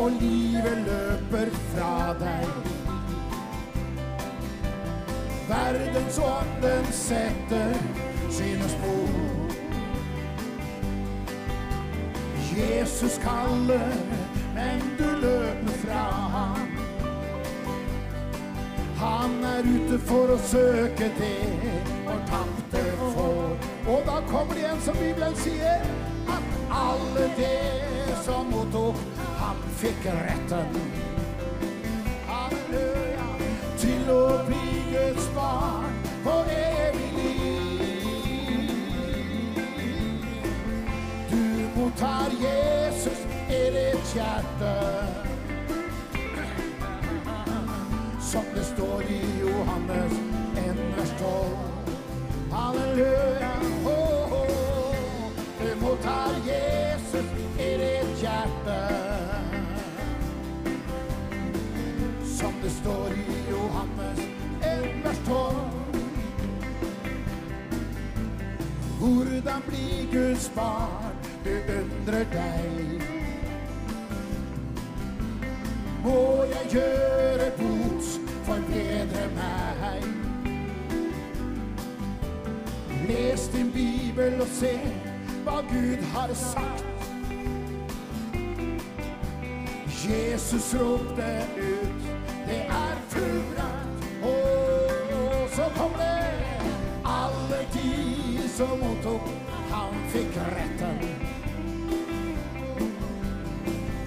og livet løper fra deg. Verdensånden setter sine spor. Jesus kaller, men du løper fra ham. Han er ute for å søke det og tapte får. Og da kommer det igjen, som Bibelen sier, at alle det som mottok han fikk retten. Halleluja. Til å bli Guds barn på evig liv. Du mottar Jesus i ditt hjerte. Halleluja. Oh, oh. Du mottar Jesus i ditt hjerte. Som det står i Johannes 1, vers 12. Hvordan bli Guds barn, du undrer deg. Må jeg gjøre bot, forbedre meg. Les din bibel og se hva Gud har sagt. Jesus ropte ut, det er fullbrakt. Og så kom det alle de som mottok, han fikk retten.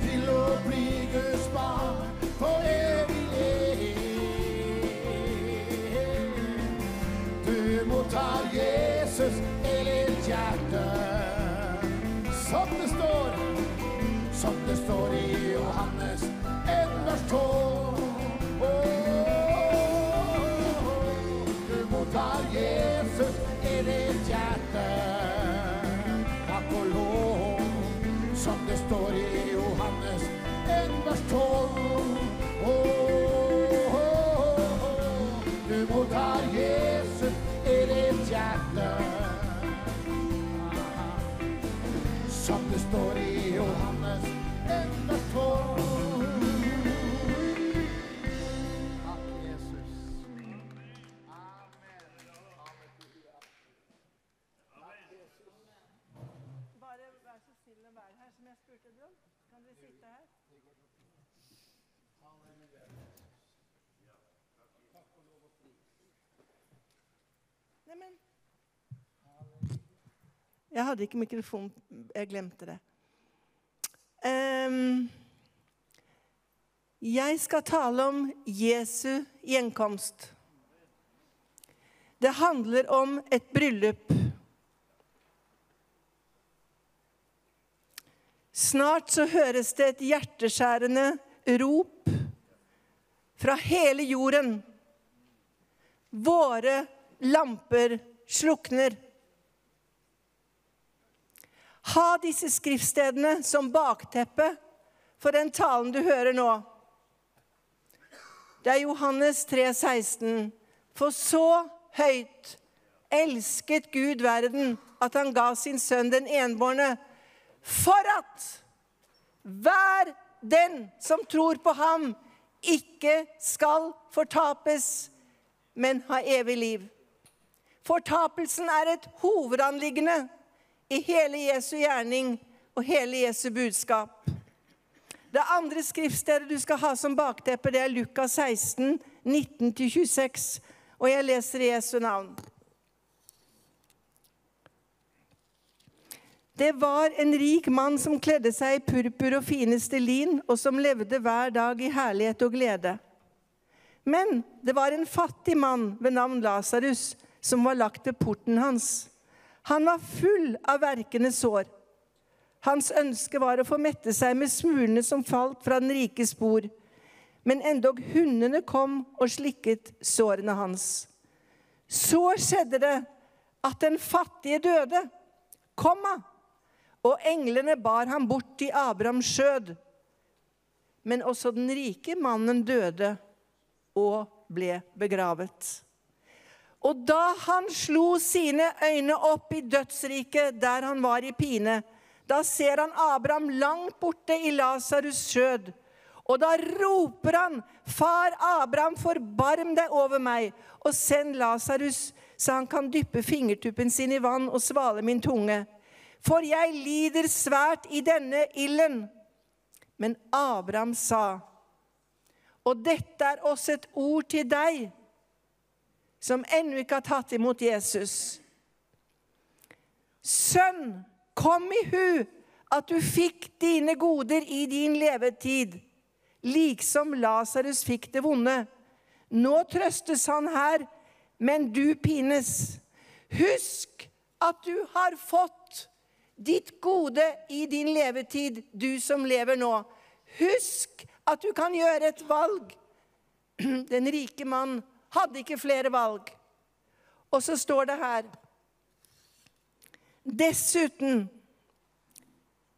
Til å bli Guds barn på evig liv. Du mottar Jesus i ditt hjerte. Som det står, som det står i Johannes 1, vers 12. Du mottar Jesus i ditt hjerte. Takk og lov, som det står i Johannes 1, vers 12. Du Jesus i ditt hjerte. Som det står i Johannes 1, Jeg hadde ikke mikrofon. Jeg glemte det. Um, Jeg skal tale om Jesu gjenkomst. Det handler om et bryllup. Snart så høres det et hjerteskjærende rop fra hele jorden. Våre lamper slukner. Ha disse skriftstedene som bakteppe for den talen du hører nå. Det er Johannes 3, 16. For så høyt elsket Gud verden at han ga sin sønn den enbårne, for at hver den som tror på ham, ikke skal fortapes, men ha evig liv. Fortapelsen er et hovedanliggende i hele Jesu gjerning og hele Jesu budskap. Det andre skriftstedet du skal ha som bakteppe, det er Lukas 16, 19-26. Og jeg leser i Jesu navn. Det var en rik mann som kledde seg i purpur og fineste lin, og som levde hver dag i herlighet og glede. Men det var en fattig mann ved navn Lasarus som var lagt ved porten hans. Han var full av verkende sår. Hans ønske var å få mette seg med smulene som falt fra den rikes bord. Men endog hundene kom og slikket sårene hans. Så skjedde det at den fattige døde, komma, og englene bar ham bort til Abrahams skjød. Men også den rike mannen døde og ble begravet. Og da han slo sine øyne opp i dødsriket der han var i pine, da ser han Abraham langt borte i Lasarus' skjød. Og da roper han, 'Far Abraham, forbarm deg over meg, og send Lasarus, så han kan dyppe fingertuppen sin i vann og svale min tunge.' For jeg lider svært i denne ilden. Men Abraham sa, og dette er også et ord til deg, som ennå ikke har tatt imot Jesus. Sønn, kom i hu at du fikk dine goder i din levetid, liksom Lasarus fikk det vonde. Nå trøstes han her, men du pines. Husk at du har fått ditt gode i din levetid, du som lever nå. Husk at du kan gjøre et valg. Den rike mann hadde ikke flere valg. Og så står det her Dessuten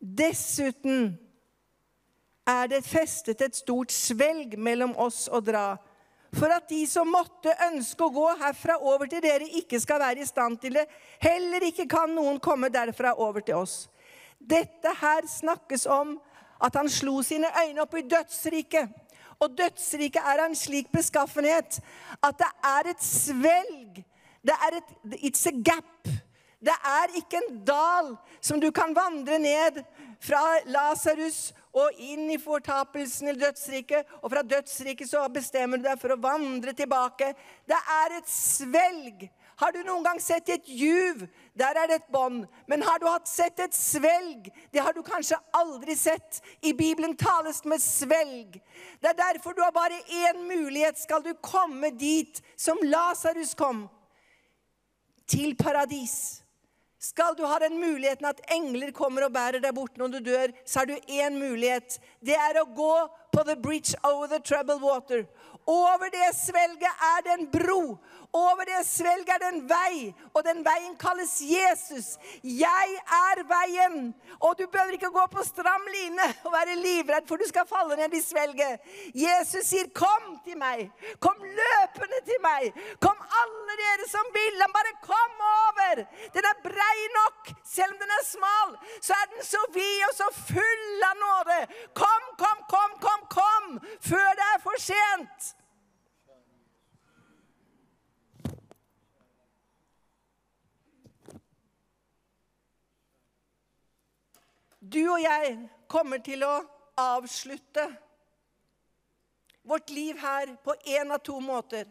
Dessuten er det festet et stort svelg mellom oss og dra, for at de som måtte ønske å gå herfra over til dere, ikke skal være i stand til det. Heller ikke kan noen komme derfra over til oss. Dette her snakkes om at han slo sine øyne opp i dødsriket. Og dødsriket er en slik beskaffenhet at det er et svelg. Det er et It's a gap. Det er ikke en dal som du kan vandre ned fra Lasarus og inn i fortapelsen i dødsriket. Og fra dødsriket så bestemmer du deg for å vandre tilbake. Det er et svelg. Har du noen gang sett et juv? Der er det et bånd. Men har du sett et svelg? Det har du kanskje aldri sett. I Bibelen tales det med svelg. Det er derfor du har bare én mulighet. Skal du komme dit som Lasarus kom? Til paradis. Skal du ha den muligheten at engler kommer og bærer deg bort når du dør, så har du én mulighet. Det er å gå på the bridge over the troubled water. Over det svelget er det en bro. Over det svelget er det en vei, og den veien kalles Jesus. Jeg er veien. Og du behøver ikke gå på stram line og være livredd for du skal falle ned i svelget. Jesus sier, 'Kom til meg. Kom løpende til meg. Kom alle dere som vil. Han bare kom over. Den er brei nok. Selv om den er smal, så er den så vid og så full av nåde. Kom, kom, kom, kom, kom, før det er for sent. Du og jeg kommer til å avslutte vårt liv her på én av to måter.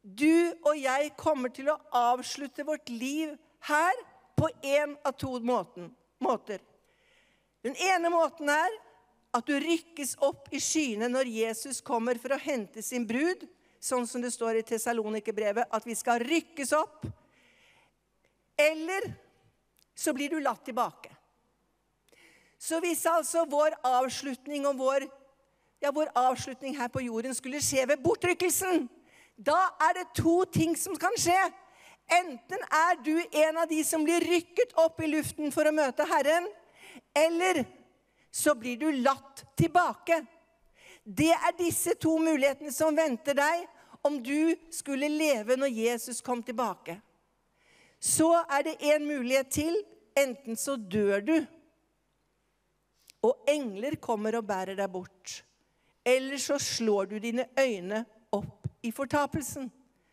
Du og jeg kommer til å avslutte vårt liv her på én av to måter. Den ene måten er at du rykkes opp i skyene når Jesus kommer for å hente sin brud, sånn som det står i Tessalonikerbrevet, at vi skal rykkes opp. Eller så blir du latt tilbake. Så hvis altså vår avslutning og vår, ja, vår avslutning her på jorden skulle skje ved bortrykkelsen, da er det to ting som kan skje. Enten er du en av de som blir rykket opp i luften for å møte Herren, eller så blir du latt tilbake. Det er disse to mulighetene som venter deg om du skulle leve når Jesus kom tilbake. Så er det en mulighet til. Enten så dør du, og engler kommer og bærer deg bort. Eller så slår du dine øyne opp i fortapelsen,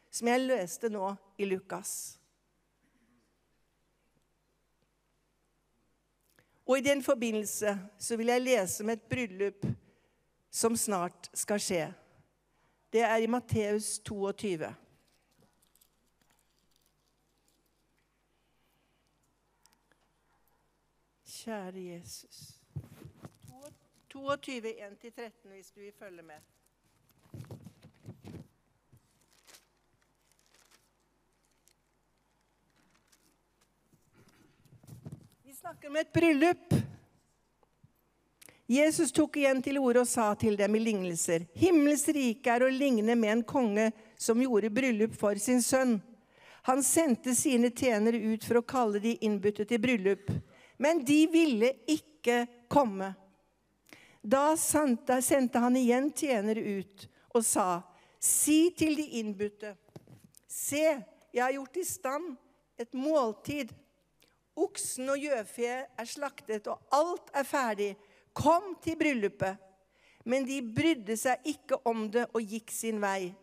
som jeg løste nå i Lukas. Og i den forbindelse så vil jeg lese om et bryllup som snart skal skje. Det er i Matteus 22. Kjære Jesus. 22, 1-13, hvis du vil følge med. Vi snakker om et bryllup. Jesus tok igjen til orde og sa til dem i lignelser.: Himmels rike er å ligne med en konge som gjorde bryllup for sin sønn. Han sendte sine tjenere ut for å kalle de innbudte til bryllup, men de ville ikke komme. Da sendte han igjen tjenere ut og sa, si til de innbudte, se, jeg har gjort i stand et måltid. Oksen og gjøfe er slaktet, og alt er ferdig. Kom til bryllupet. Men de brydde seg ikke om det og gikk sin vei.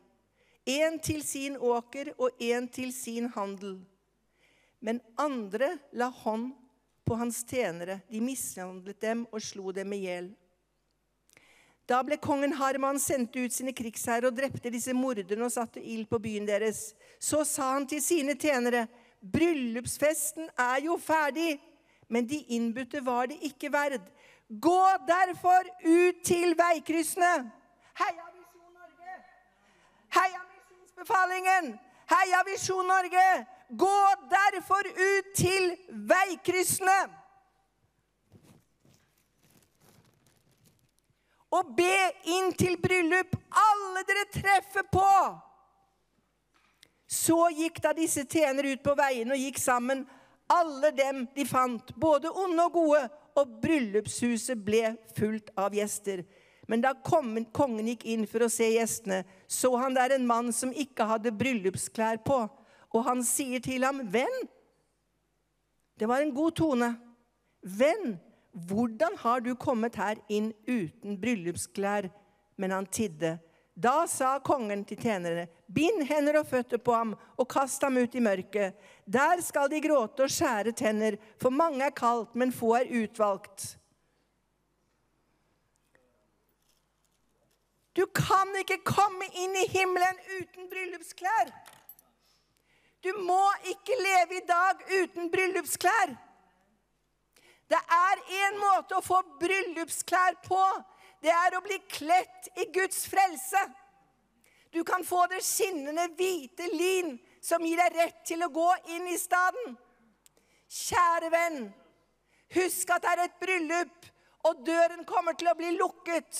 En til sin åker og en til sin handel. Men andre la hånd på hans tjenere. De mishandlet dem og slo dem i hjel. Da ble kongen Harman sendt ut sine krigsherrer og drepte disse morderne og satte ild på byen deres. Så sa han til sine tjenere, bryllupsfesten er jo ferdig, men de innbudte var det ikke verd. Gå derfor ut til veikryssene. Heia Visjon Norge! Heia Misjonsbefalingen! Heia Visjon Norge! Gå derfor ut til veikryssene. Og be inn til bryllup alle dere treffer på. Så gikk da disse tjenere ut på veien og gikk sammen, alle dem de fant, både onde og gode, og bryllupshuset ble fullt av gjester. Men da kongen gikk inn for å se gjestene, så han der en mann som ikke hadde bryllupsklær på. Og han sier til ham, 'Venn' Det var en god tone. 'Venn, hvordan har du kommet her inn uten bryllupsklær? Men han tidde. Da sa kongen til tjenerne, bind hender og føtter på ham og kast ham ut i mørket. Der skal de gråte og skjære tenner, for mange er kalt, men få er utvalgt. Du kan ikke komme inn i himmelen uten bryllupsklær. Du må ikke leve i dag uten bryllupsklær. Det er én måte å få bryllupsklær på. Det er å bli kledt i Guds frelse. Du kan få det skinnende hvite lin som gir deg rett til å gå inn i staden. Kjære venn, husk at det er et bryllup, og døren kommer til å bli lukket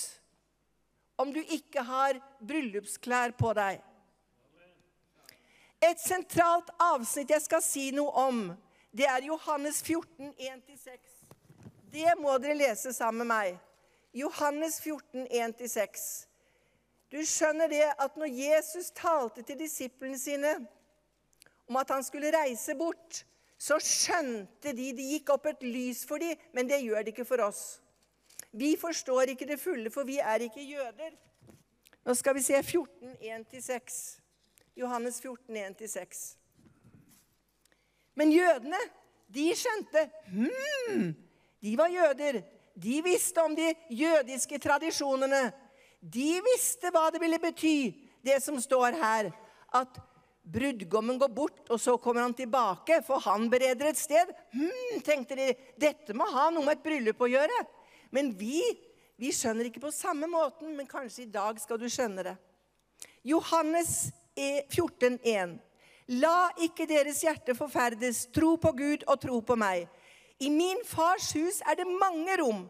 om du ikke har bryllupsklær på deg. Et sentralt avsnitt jeg skal si noe om, det er Johannes 14, 1-6. Det må dere lese sammen med meg. Johannes 14, 1-6. Du skjønner det at når Jesus talte til disiplene sine om at han skulle reise bort, så skjønte de Det gikk opp et lys for dem, men det gjør det ikke for oss. Vi forstår ikke det fulle, for vi er ikke jøder. Nå skal vi se 14, 1-6. Johannes 14, 1-6. Men jødene, de skjønte hmm, de var jøder. De visste om de jødiske tradisjonene. De visste hva det ville bety, det som står her. At brudgommen går bort, og så kommer han tilbake, for han bereder et sted. Hm, tenkte de, dette må ha noe med et bryllup å gjøre. Men vi, Vi skjønner ikke på samme måten, men kanskje i dag skal du skjønne det. Johannes E 14, 14,1. La ikke deres hjerte forferdes. Tro på Gud og tro på meg. I min fars hus er det mange rom.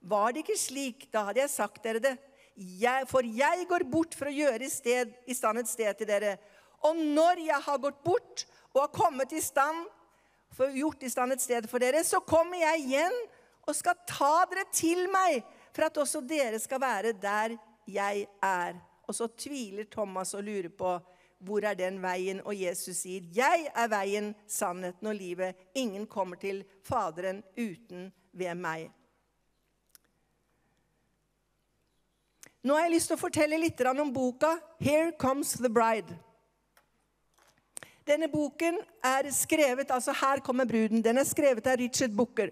Var det ikke slik, da hadde jeg sagt dere det. Jeg, for jeg går bort for å gjøre i, sted, i stand et sted til dere. Og når jeg har gått bort og har kommet i stand, for gjort i stand et sted for dere, så kommer jeg igjen og skal ta dere til meg, for at også dere skal være der jeg er. Og så tviler Thomas og lurer på hvor er den veien? Og Jesus sier, 'Jeg er veien, sannheten og livet. Ingen kommer til Faderen uten ved meg.' Nå har jeg lyst til å fortelle litt om boka 'Here Comes the Bride'. Denne boken er skrevet, altså 'Her kommer bruden'. Den er skrevet av Richard Booker.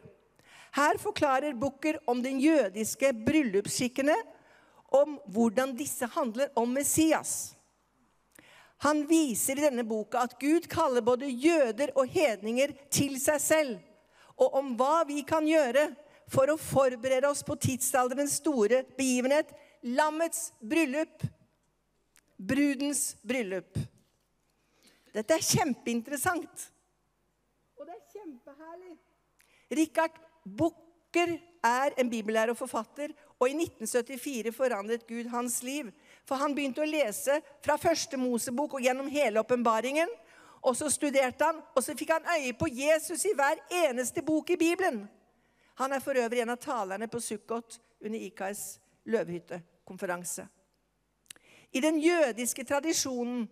Her forklarer Booker om den jødiske bryllupsskikkene, om hvordan disse handler om Messias. Han viser i denne boka at Gud kaller både jøder og hedninger til seg selv, og om hva vi kan gjøre for å forberede oss på tidsalderens store begivenhet, lammets bryllup, brudens bryllup. Dette er kjempeinteressant. Og det er kjempeherlig. Richard Bukker er en bibellærer og forfatter, og i 1974 forandret Gud hans liv. For han begynte å lese fra første Mosebok og gjennom hele åpenbaringen. Og så studerte han, og så fikk han øye på Jesus i hver eneste bok i Bibelen. Han er for øvrig en av talerne på Sukkot under IKAs løvhyttekonferanse. I den jødiske tradisjonen,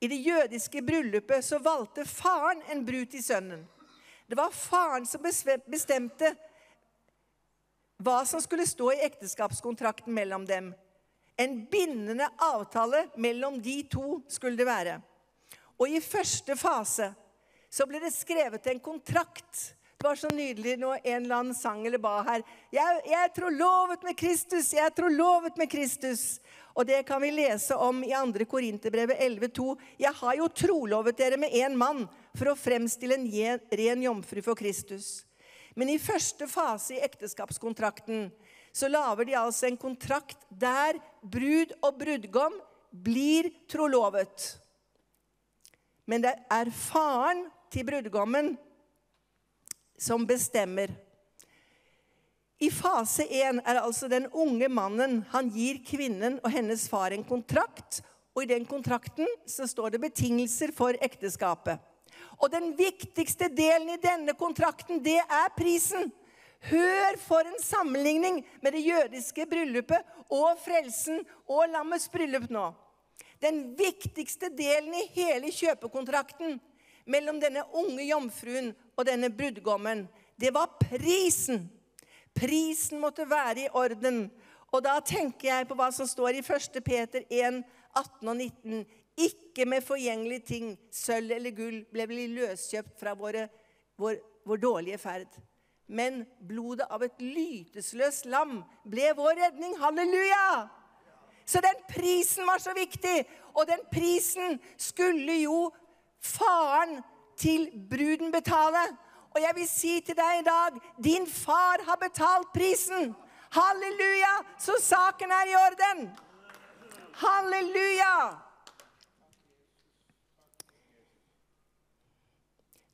i det jødiske bryllupet, så valgte faren en brud til sønnen. Det var faren som bestemte hva som skulle stå i ekteskapskontrakten mellom dem. En bindende avtale mellom de to skulle det være. Og i første fase så ble det skrevet en kontrakt. Det var så nydelig når en eller annen sang eller ba her. Jeg, jeg tror lovet med Kristus, jeg tror lovet med Kristus. Og det kan vi lese om i 2. Korinterbrevet 11,2. Jeg har jo trolovet dere med én mann for å fremstille en ren jomfru for Kristus. Men i første fase i ekteskapskontrakten så lager de altså en kontrakt der brud og brudgom blir trolovet. Men det er faren til brudgommen som bestemmer. I fase 1 er altså den unge mannen Han gir kvinnen og hennes far en kontrakt. Og i den kontrakten så står det betingelser for ekteskapet. Og den viktigste delen i denne kontrakten, det er prisen. Hør for en sammenligning med det jødiske bryllupet og frelsen og lammets bryllup nå. Den viktigste delen i hele kjøpekontrakten mellom denne unge jomfruen og denne brudgommen, det var prisen. Prisen måtte være i orden. Og da tenker jeg på hva som står i 1. Peter 1, 18 og 19. Ikke med forgjengelige ting, sølv eller gull, ble vi løskjøpt fra våre, vår, vår dårlige ferd men blodet av et lytesløst lam ble vår redning. Halleluja! Så den prisen var så viktig, og den prisen skulle jo faren til bruden betale. Og jeg vil si til deg i dag din far har betalt prisen. Halleluja! Så saken er i orden. Halleluja!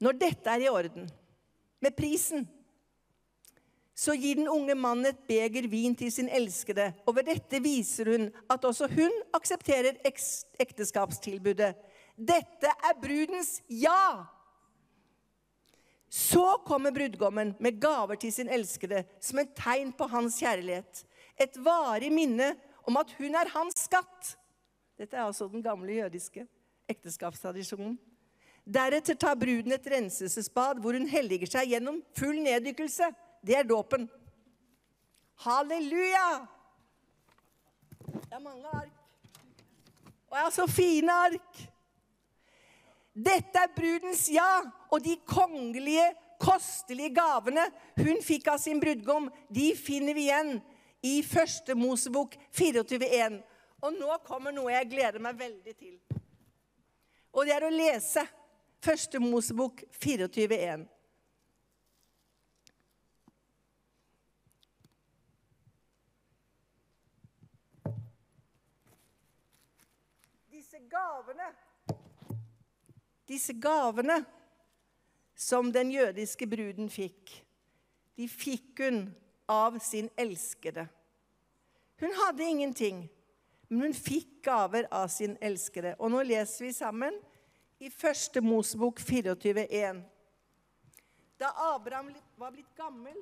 Når dette er i orden, med prisen så gir den unge mannen et beger vin til sin elskede, og ved dette viser hun at også hun aksepterer ekteskapstilbudet. Dette er brudens ja. Så kommer brudgommen med gaver til sin elskede som et tegn på hans kjærlighet. Et varig minne om at hun er hans skatt. Dette er altså den gamle jødiske ekteskapstradisjonen. Deretter tar bruden et renselsesbad hvor hun helliger seg gjennom full neddykkelse det er dåpen. Halleluja! Det er mange ark. Og jeg har så fine ark. Dette er brudens ja, og de kongelige, kostelige gavene hun fikk av sin brudgom, de finner vi igjen i første Mosebok 24,1. Og nå kommer noe jeg gleder meg veldig til. Og det er å lese første Mosebok 24,1. disse gavene Disse gavene som den jødiske bruden fikk, de fikk hun av sin elskede. Hun hadde ingenting, men hun fikk gaver av sin elskede. Og nå leser vi sammen i første Mosebok 24,1. Da Abraham var blitt gammel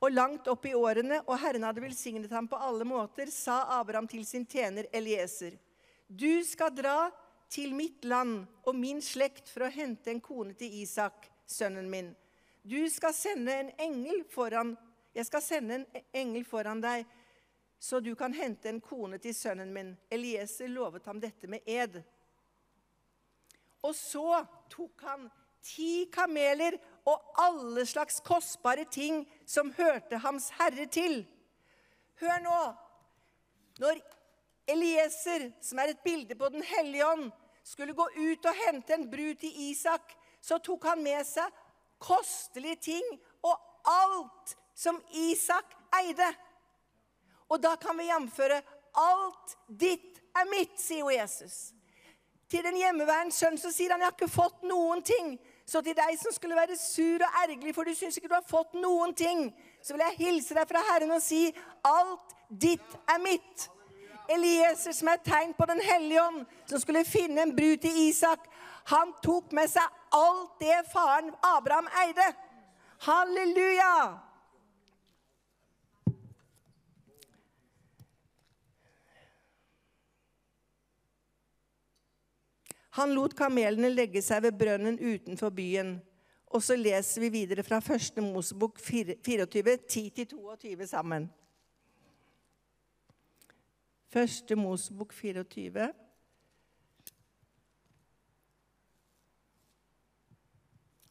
og langt opp i årene, og Herren hadde velsignet ham på alle måter, sa Abraham til sin tjener Elieser.: Du skal dra til mitt land og min slekt for å hente en kone til Isak, sønnen min. Du skal sende en engel foran Jeg skal sende en engel foran deg, så du kan hente en kone til sønnen min. Elieser lovet ham dette med ed. Og så tok han ti kameler og alle slags kostbare ting som hørte Hans Herre til. Hør nå. Når Elieser, som er et bilde på Den hellige ånd, skulle gå ut og hente en brud til Isak, så tok han med seg kostelige ting og alt som Isak eide. Og da kan vi jamføre alt ditt er mitt, sier jo Jesus. Til den hjemmeværende sønn så sier han jeg har ikke fått noen ting. Så til deg som skulle være sur og ergerlig for du syns ikke du har fått noen ting, så vil jeg hilse deg fra Herren og si alt ditt er mitt. Elieser, som er et tegn på Den hellige ånd, som skulle finne en brud til Isak, han tok med seg alt det faren Abraham eide. Halleluja! Han lot kamelene legge seg ved brønnen utenfor byen. Og så leser vi videre fra første Mosebok 24, 10-22 sammen. Første Mosebok 24.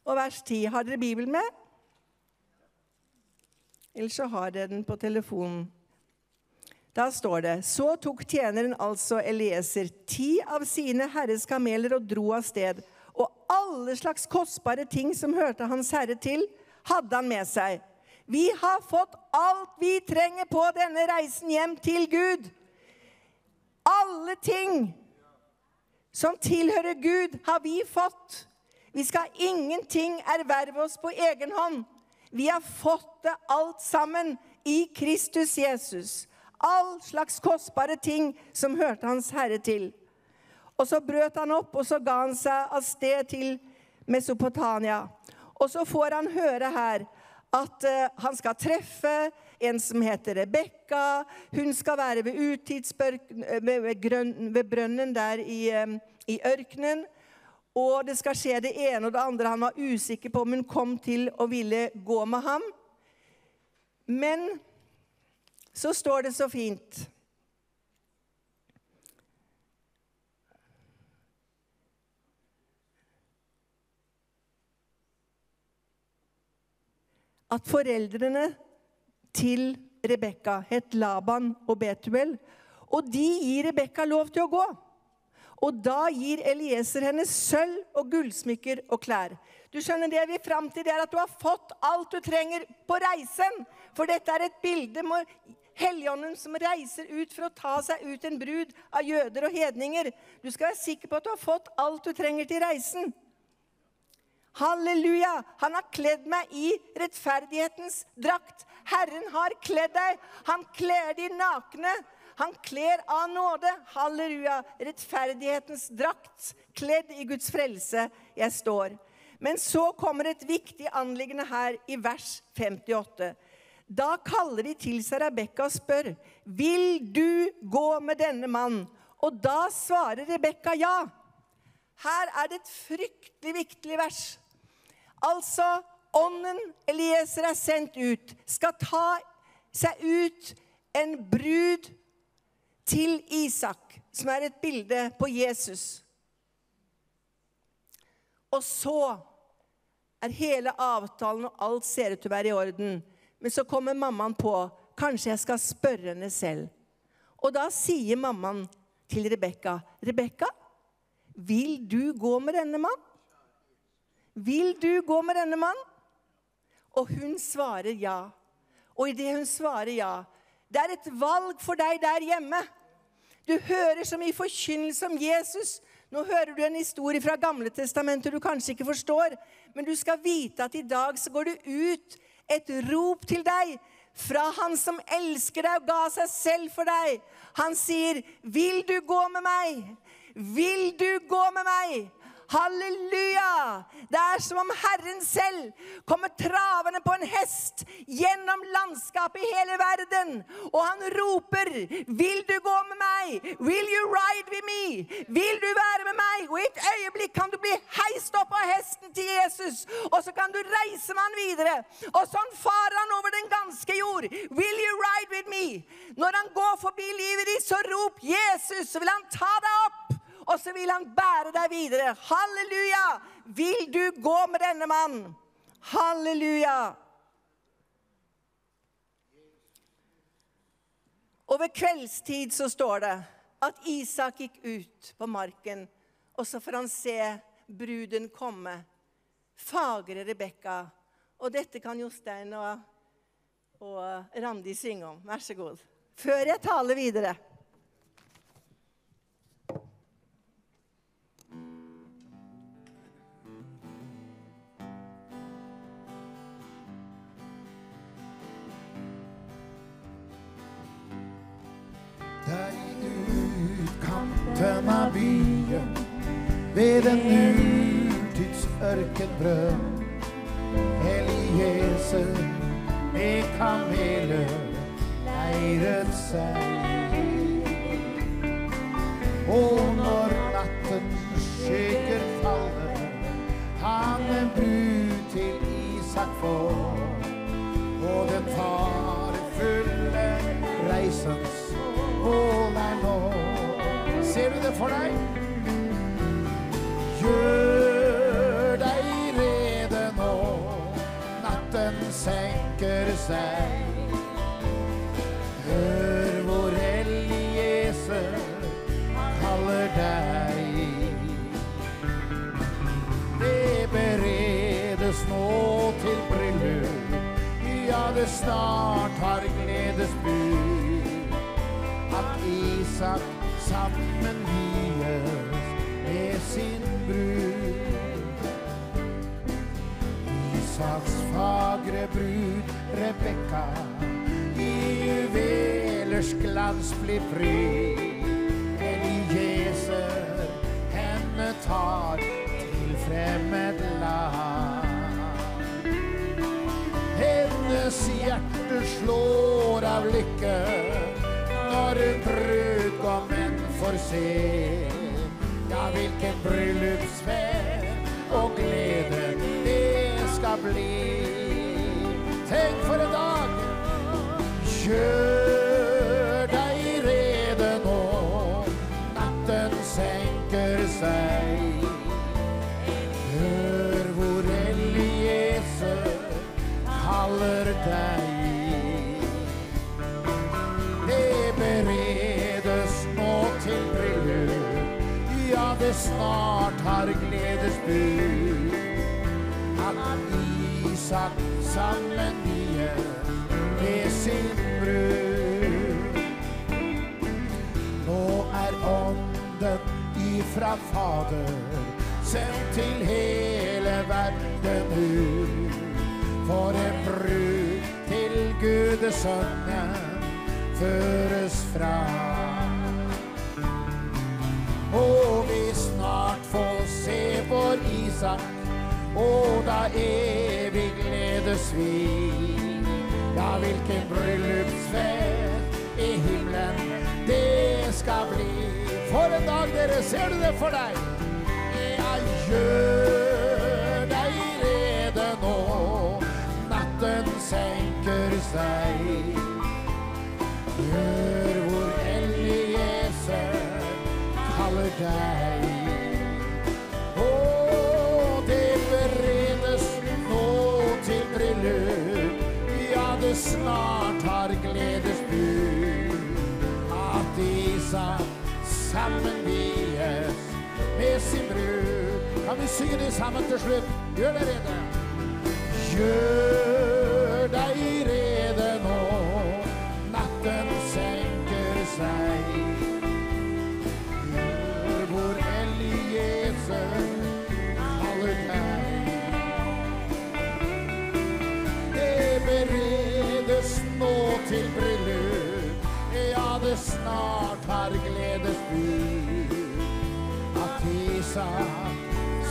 Og vers 10. Har dere Bibelen med? Eller så har dere den på telefonen. Da står det Så tok tjeneren altså Elieser ti av sine herres kameler og dro av sted. Og alle slags kostbare ting som hørte hans herre til, hadde han med seg. Vi har fått alt vi trenger på denne reisen hjem til Gud. Alle ting som tilhører Gud, har vi fått. Vi skal ingenting erverve oss på egen hånd. Vi har fått det alt sammen i Kristus Jesus. All slags kostbare ting som hørte Hans Herre til. Og så brøt han opp, og så ga han seg av sted til Mesopotamia. Og så får han høre her at uh, han skal treffe en som heter Rebekka. Hun skal være ved ved, ved brønnen der i, i ørkenen. Og det skal skje det ene og det andre. Han var usikker på om hun kom til å ville gå med ham. Men så står det så fint At foreldrene til Rebekka het Laban og Betuel. Og de gir Rebekka lov til å gå. Og da gir Elieser henne sølv og gullsmykker og klær. Du skjønner Det vi er fram til, det er at du har fått alt du trenger på reisen. For dette er et bilde med Helligånden som reiser ut for å ta seg ut en brud av jøder og hedninger. Du skal være sikker på at du har fått alt du trenger til reisen. Halleluja! Han har kledd meg i rettferdighetens drakt. Herren har kledd deg. Han kler de nakne. Han kler av nåde. Halleluja! Rettferdighetens drakt, kledd i Guds frelse. Jeg står. Men så kommer et viktig anliggende her i vers 58. Da kaller de til seg Rebekka og spør, 'Vil du gå med denne mann?' Og da svarer Rebekka ja. Her er det et fryktelig viktig vers. Altså, ånden Elieser er sendt ut, skal ta seg ut en brud til Isak, som er et bilde på Jesus. Og så er hele avtalen og alt ser ut til å være i orden. Men så kommer mammaen på kanskje jeg skal spørre henne selv. Og da sier mammaen til Rebekka, 'Rebekka, vil du gå med denne mann?' 'Vil du gå med denne mann?' Og hun svarer ja. Og idet hun svarer ja Det er et valg for deg der hjemme. Du hører så mye forkynnelse om Jesus. Nå hører du en historie fra Gamle testamentet du kanskje ikke forstår, men du skal vite at i dag så går det ut et rop til deg fra Han som elsker deg og ga seg selv for deg. Han sier, 'Vil du gå med meg? Vil du gå med meg?' Halleluja! Det er som om Herren selv kommer travende på en hest gjennom landskapet i hele verden. Og han roper, 'Vil du gå med meg? Will you ride with me? Vil du være med meg?' Og i et øyeblikk kan du bli heist opp av hesten til Jesus, og så kan du reise med han videre. Og sånn farer han over den ganske jord. 'Will you ride with me?' Når han går forbi livet ditt, så rop 'Jesus', så vil han ta deg opp og så vil han bære deg videre. Halleluja! Vil du gå med denne mannen? Halleluja! Og ved kveldstid så står det at Isak gikk ut på marken, og så får han se bruden komme. Fagre Rebekka. Og dette kan Jostein og, og Randi synge om. Vær så god. Før jeg taler videre. Av byen ved en urtids ørkenbrønn Elieser med kameler leiret seg. Og når natten skygger faller, han en brud til Isak får. Og den farefulle reisens mål er nå. Ser du det for deg? Gjør deg rede nå, natten senker seg. Hør hvor hellig Jesus kaller deg. Det beredes nå til bryllup, ja, det snart har gledesbud. At Isak sammen vies med sin brud. Isaks fagre brud Rebekka i juvelers glans blir pryd. Elieser henne tar til fremmed land. Hennes hjerte slår av lykke når brudgommen får se. Ja, hvilken bryllupsfest og glede det skal bli. Tenk for en dag! Gjør deg rede nå, natten senker seg. Hør hvor Elieser kaller deg. Snart har gledesbud. At Isak sammen igjen med sin brud. Nå er ånden ifra Fader sendt til hele verden ut. For en brud til Gudesønnen føres fra. Og vår og da evig gledes vi. Ja, hvilken bryllupsfest i himmelen det skal bli. For en dag, dere, ser du det for deg? Ja, gjør deg rede nå, natten senker seg. Hør hvor Elieser kaller deg. Snart har gledesbud. At Isak sammen vies med sin brud. Kan vi synge det sammen til slutt? Gjør deg rede. Gjør det snart har gledesbud. At Isa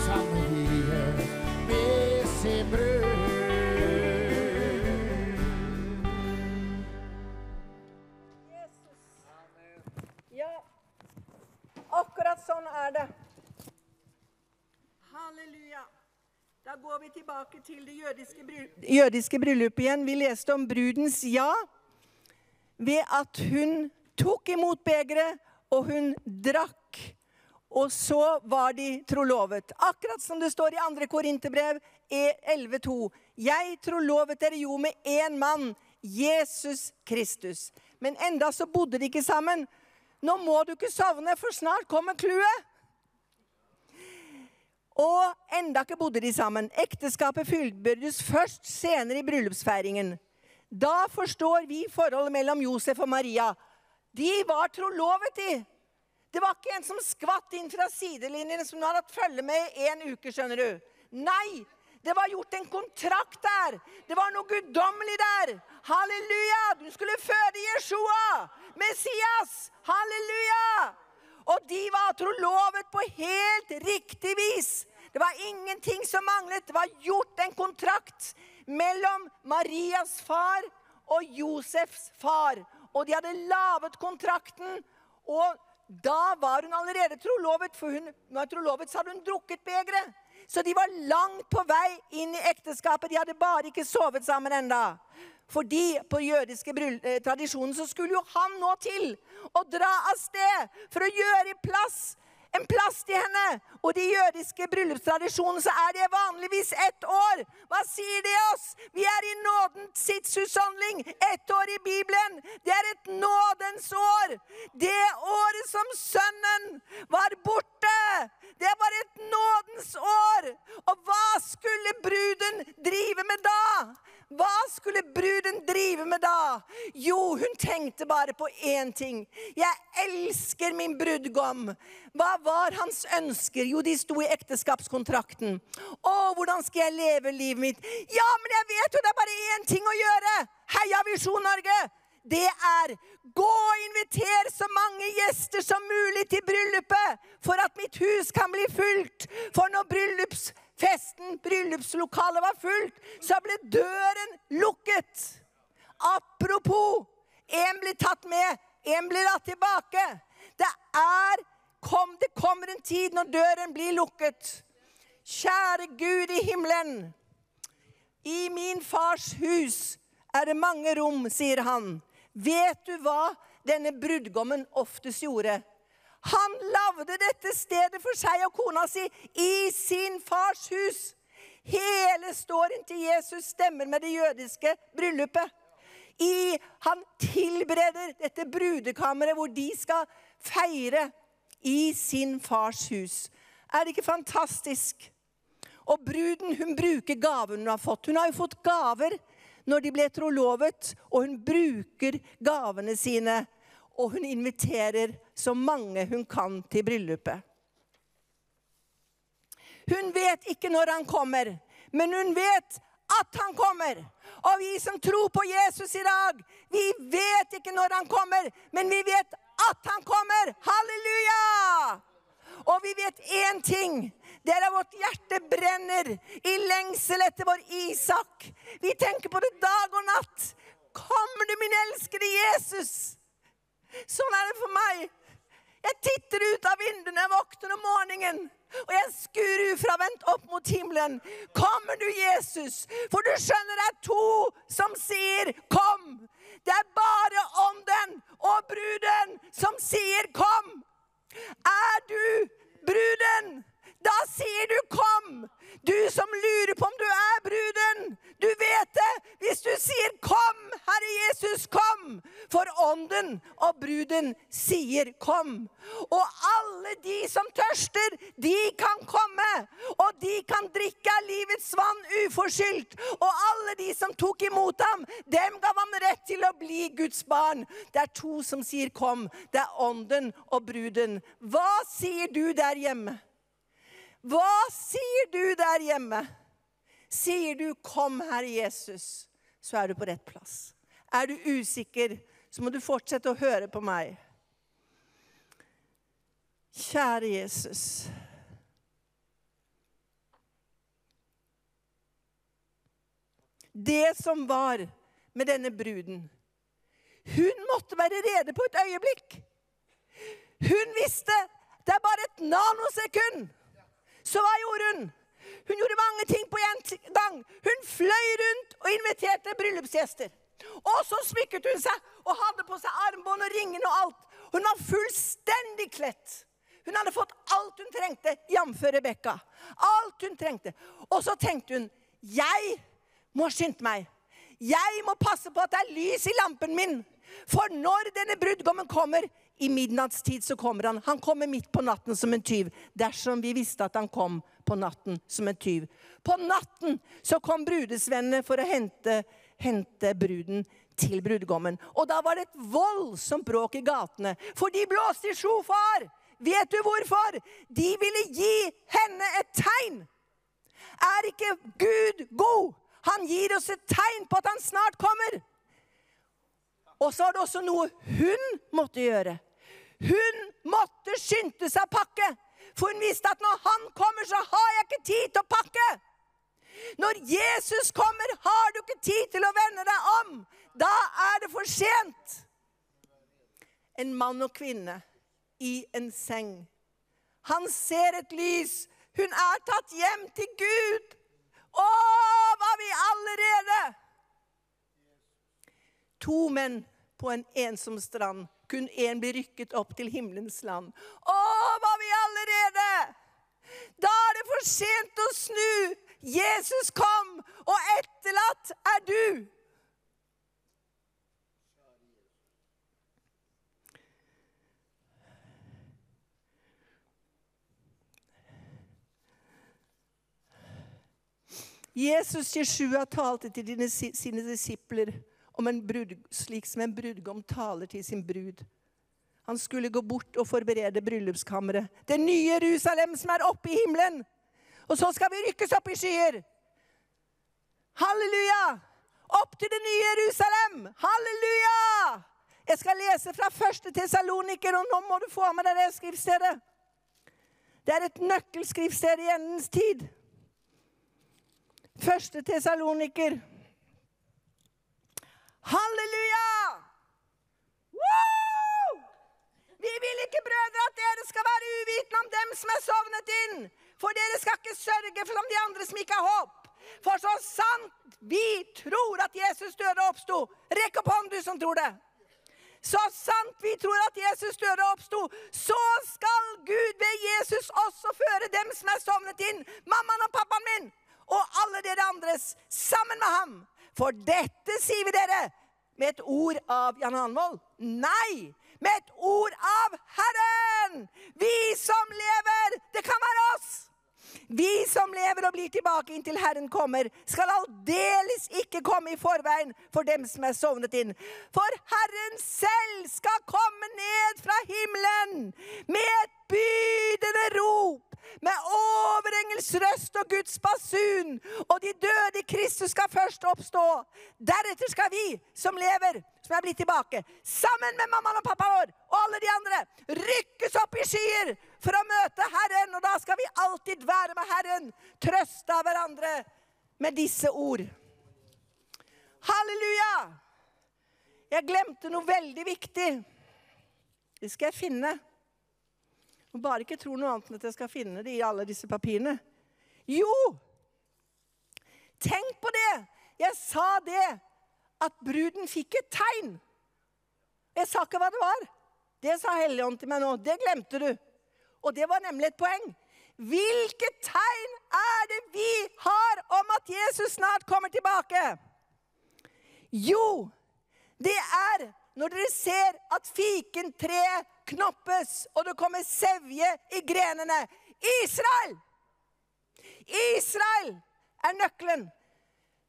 samvier med sin brud. Ja, akkurat sånn er det. Halleluja. Da går vi tilbake til det jødiske, bryll jødiske bryllupet igjen. Vi leste om brudens ja ved at hun tok imot begeret, og hun drakk. Og så var de trolovet. Akkurat som det står i 2. Korinterbrev 11,2. Jeg trolovet dere jo med én mann, Jesus Kristus. Men enda så bodde de ikke sammen. Nå må du ikke sovne, for snart kommer clouet. Og enda ikke bodde de sammen. Ekteskapet fullbyrdes først senere i bryllupsfeiringen. Da forstår vi forholdet mellom Josef og Maria. De var trolovet, de. Det var ikke en som skvatt inn fra sidelinjen som du har hatt følge med i en uke, skjønner du. Nei, det var gjort en kontrakt der. Det var noe guddommelig der. Halleluja! Du skulle føde Jeshua, Messias. Halleluja! Og de var trolovet på helt riktig vis. Det var ingenting som manglet. Det var gjort en kontrakt mellom Marias far og Josefs far. Og de hadde laget kontrakten. Og da var hun allerede trolovet, for hun var trolovet, så hadde hun drukket begeret. Så de var langt på vei inn i ekteskapet. De hadde bare ikke sovet sammen enda. Fordi på jødiske eh, tradisjonen så skulle jo han nå til å dra av sted for å gjøre i plass en plass til henne. Og de jødiske bryllupstradisjonene så er det vanligvis ett år. Hva sier det oss? Vi er i nådens tidshusholdning. Ett år i Bibelen. Det er et nådens år. Det året som sønnen var borte. Det var et nådens år. Og hva skulle bruden drive med da? Hva skulle bruden drive med da? Jo, hun tenkte bare på én ting. Jeg elsker min brudgom. Hva var hans ønsker? Jo, de sto i ekteskapskontrakten. Å, hvordan skal jeg leve livet mitt? Ja, men jeg vet jo det er bare én ting å gjøre. Heia Visjon Norge! Det er gå og inviter så mange gjester som mulig til bryllupet, for at mitt hus kan bli fullt. For når bryllupsfesten, bryllupslokalet var fullt, så ble døren lukket. Apropos, en blir tatt med, en blir latt tilbake. Det er kom, Det kommer en tid når døren blir lukket. Kjære Gud i himmelen. I min fars hus er det mange rom, sier han. Vet du hva denne brudgommen oftest gjorde? Han lagde dette stedet for seg og kona si i sin fars hus. Hele storyen til Jesus stemmer med det jødiske bryllupet. I, han tilbereder dette brudekammeret hvor de skal feire i sin fars hus. Er det ikke fantastisk? Og bruden hun bruker gaven hun har fått. Hun har jo fått gaver når de ble trolovet, og hun bruker gavene sine. Og hun inviterer så mange hun kan til bryllupet. Hun vet ikke når han kommer, men hun vet at han kommer. Og vi som tror på Jesus i dag, vi vet ikke når han kommer, men vi vet at han kommer. Halleluja! Og vi vet én ting. Det er at vårt hjerte brenner i lengsel etter vår Isak. Vi tenker på det dag og natt. Kommer du, min elskede Jesus? Sånn er det for meg. Jeg titter ut av vinduet når jeg våkner om morgenen. Og jeg skur ufravendt opp mot himmelen. Kommer du, Jesus? For du skjønner det er to som sier 'kom'. Det er bare ånden og bruden som sier 'kom'. Er du bruden? Da sier du 'kom'. Du som lurer på om du er bruden. Du vet det hvis du sier 'kom', Herre Jesus, kom'. For ånden og bruden sier 'kom'. Og alle de som tørster, de kan komme. Og de kan drikke av livets vann uforskyldt. Og alle de som tok imot ham, dem gav han rett til å bli Guds barn. Det er to som sier 'kom'. Det er ånden og bruden. Hva sier du der hjemme? Hva sier du der hjemme? Sier du 'Kom, Herre Jesus', så er du på rett plass. Er du usikker, så må du fortsette å høre på meg. Kjære Jesus. Det som var med denne bruden Hun måtte være rede på et øyeblikk. Hun visste det er bare et nanosekund. Så hva gjorde hun? Hun gjorde mange ting på en gang. Hun fløy rundt og inviterte bryllupsgjester. Og så smykket hun seg og hadde på seg armbånd og ringen og alt. Hun var fullstendig kledt. Hun hadde fått alt hun trengte, jf. Rebekka. Alt hun trengte. Og så tenkte hun jeg må skynde meg. Jeg må passe på at det er lys i lampen min. For når denne brudgommen kommer, i midnattstid så kommer han. Han kommer midt på natten som en tyv. Dersom vi visste at han kom på natten som en tyv. På natten så kom brudesvennene for å hente, hente bruden til brudgommen. Og da var det et voldsomt bråk i gatene, for de blåste i sjofar. Vet du hvorfor? De ville gi henne et tegn. Er ikke Gud god? Han gir oss et tegn på at han snart kommer. Og så var det også noe hun måtte gjøre. Hun måtte skynde seg å pakke. For hun visste at når han kommer, så har jeg ikke tid til å pakke. Når Jesus kommer, har du ikke tid til å vende deg om. Da er det for sent. En mann og kvinne i en seng. Han ser et lys. Hun er tatt hjem til Gud. Å, var vi allerede! To menn på en ensom strand. Kun én blir rykket opp til himmelens land. Å, var vi allerede! Da er det for sent å snu. Jesus kom, og etterlatt er du. Jesus Jeshua talte til sine disipler brud, slik som en brudgom taler til sin brud. Han skulle gå bort og forberede bryllupskammeret. Det nye Jerusalem som er oppe i himmelen. Og så skal vi rykkes opp i skyer. Halleluja! Opp til det nye Jerusalem. Halleluja! Jeg skal lese fra første Tesaloniker, og nå må du få med deg det skriftstedet. Det er et nøkkelskriftsted i endens tid. Første Tessaloniker. Halleluja! Woo! Vi vil ikke, brødre, at dere skal være uvitende om dem som er sovnet inn. For dere skal ikke sørge for om de andre som ikke har håp. For så sant vi tror at Jesus døde og oppsto Rekk opp hånden, du som tror det. Så sant vi tror at Jesus døde og oppsto, så skal Gud ved Jesus også føre dem som er sovnet inn, mammaen og pappaen min, og alle dere andres, sammen med ham. For dette sier vi dere med et ord av Jan Hanvold. Nei, med et ord av Herren! Vi som lever, det kan være oss. Vi som lever og blir tilbake inntil Herren kommer, skal aldeles ikke komme i forveien for dem som er sovnet inn. For Herren selv skal komme ned fra himmelen med et bydende rop med overengels røst og Guds basun. Og de døde i Kristus først oppstå. Deretter skal vi som lever, som er blitt tilbake, sammen med mammaen og pappa vår og alle de andre, rykkes opp i skyer for å møte Herren. Og da skal vi alltid være med Herren, trøste av hverandre med disse ord. Halleluja! Jeg glemte noe veldig viktig. Det skal jeg finne. Og bare ikke tro noe annet enn at jeg skal finne det i alle disse papirene. Jo! Tenk på det! Jeg sa det at bruden fikk et tegn. Jeg sa ikke hva det var. Det sa Helligånd til meg nå. Det glemte du. Og det var nemlig et poeng. Hvilket tegn er det vi har om at Jesus snart kommer tilbake? Jo, det er når dere ser at fikentreet knoppes, og det kommer sevje i grenene. Israel! Israel er nøkkelen.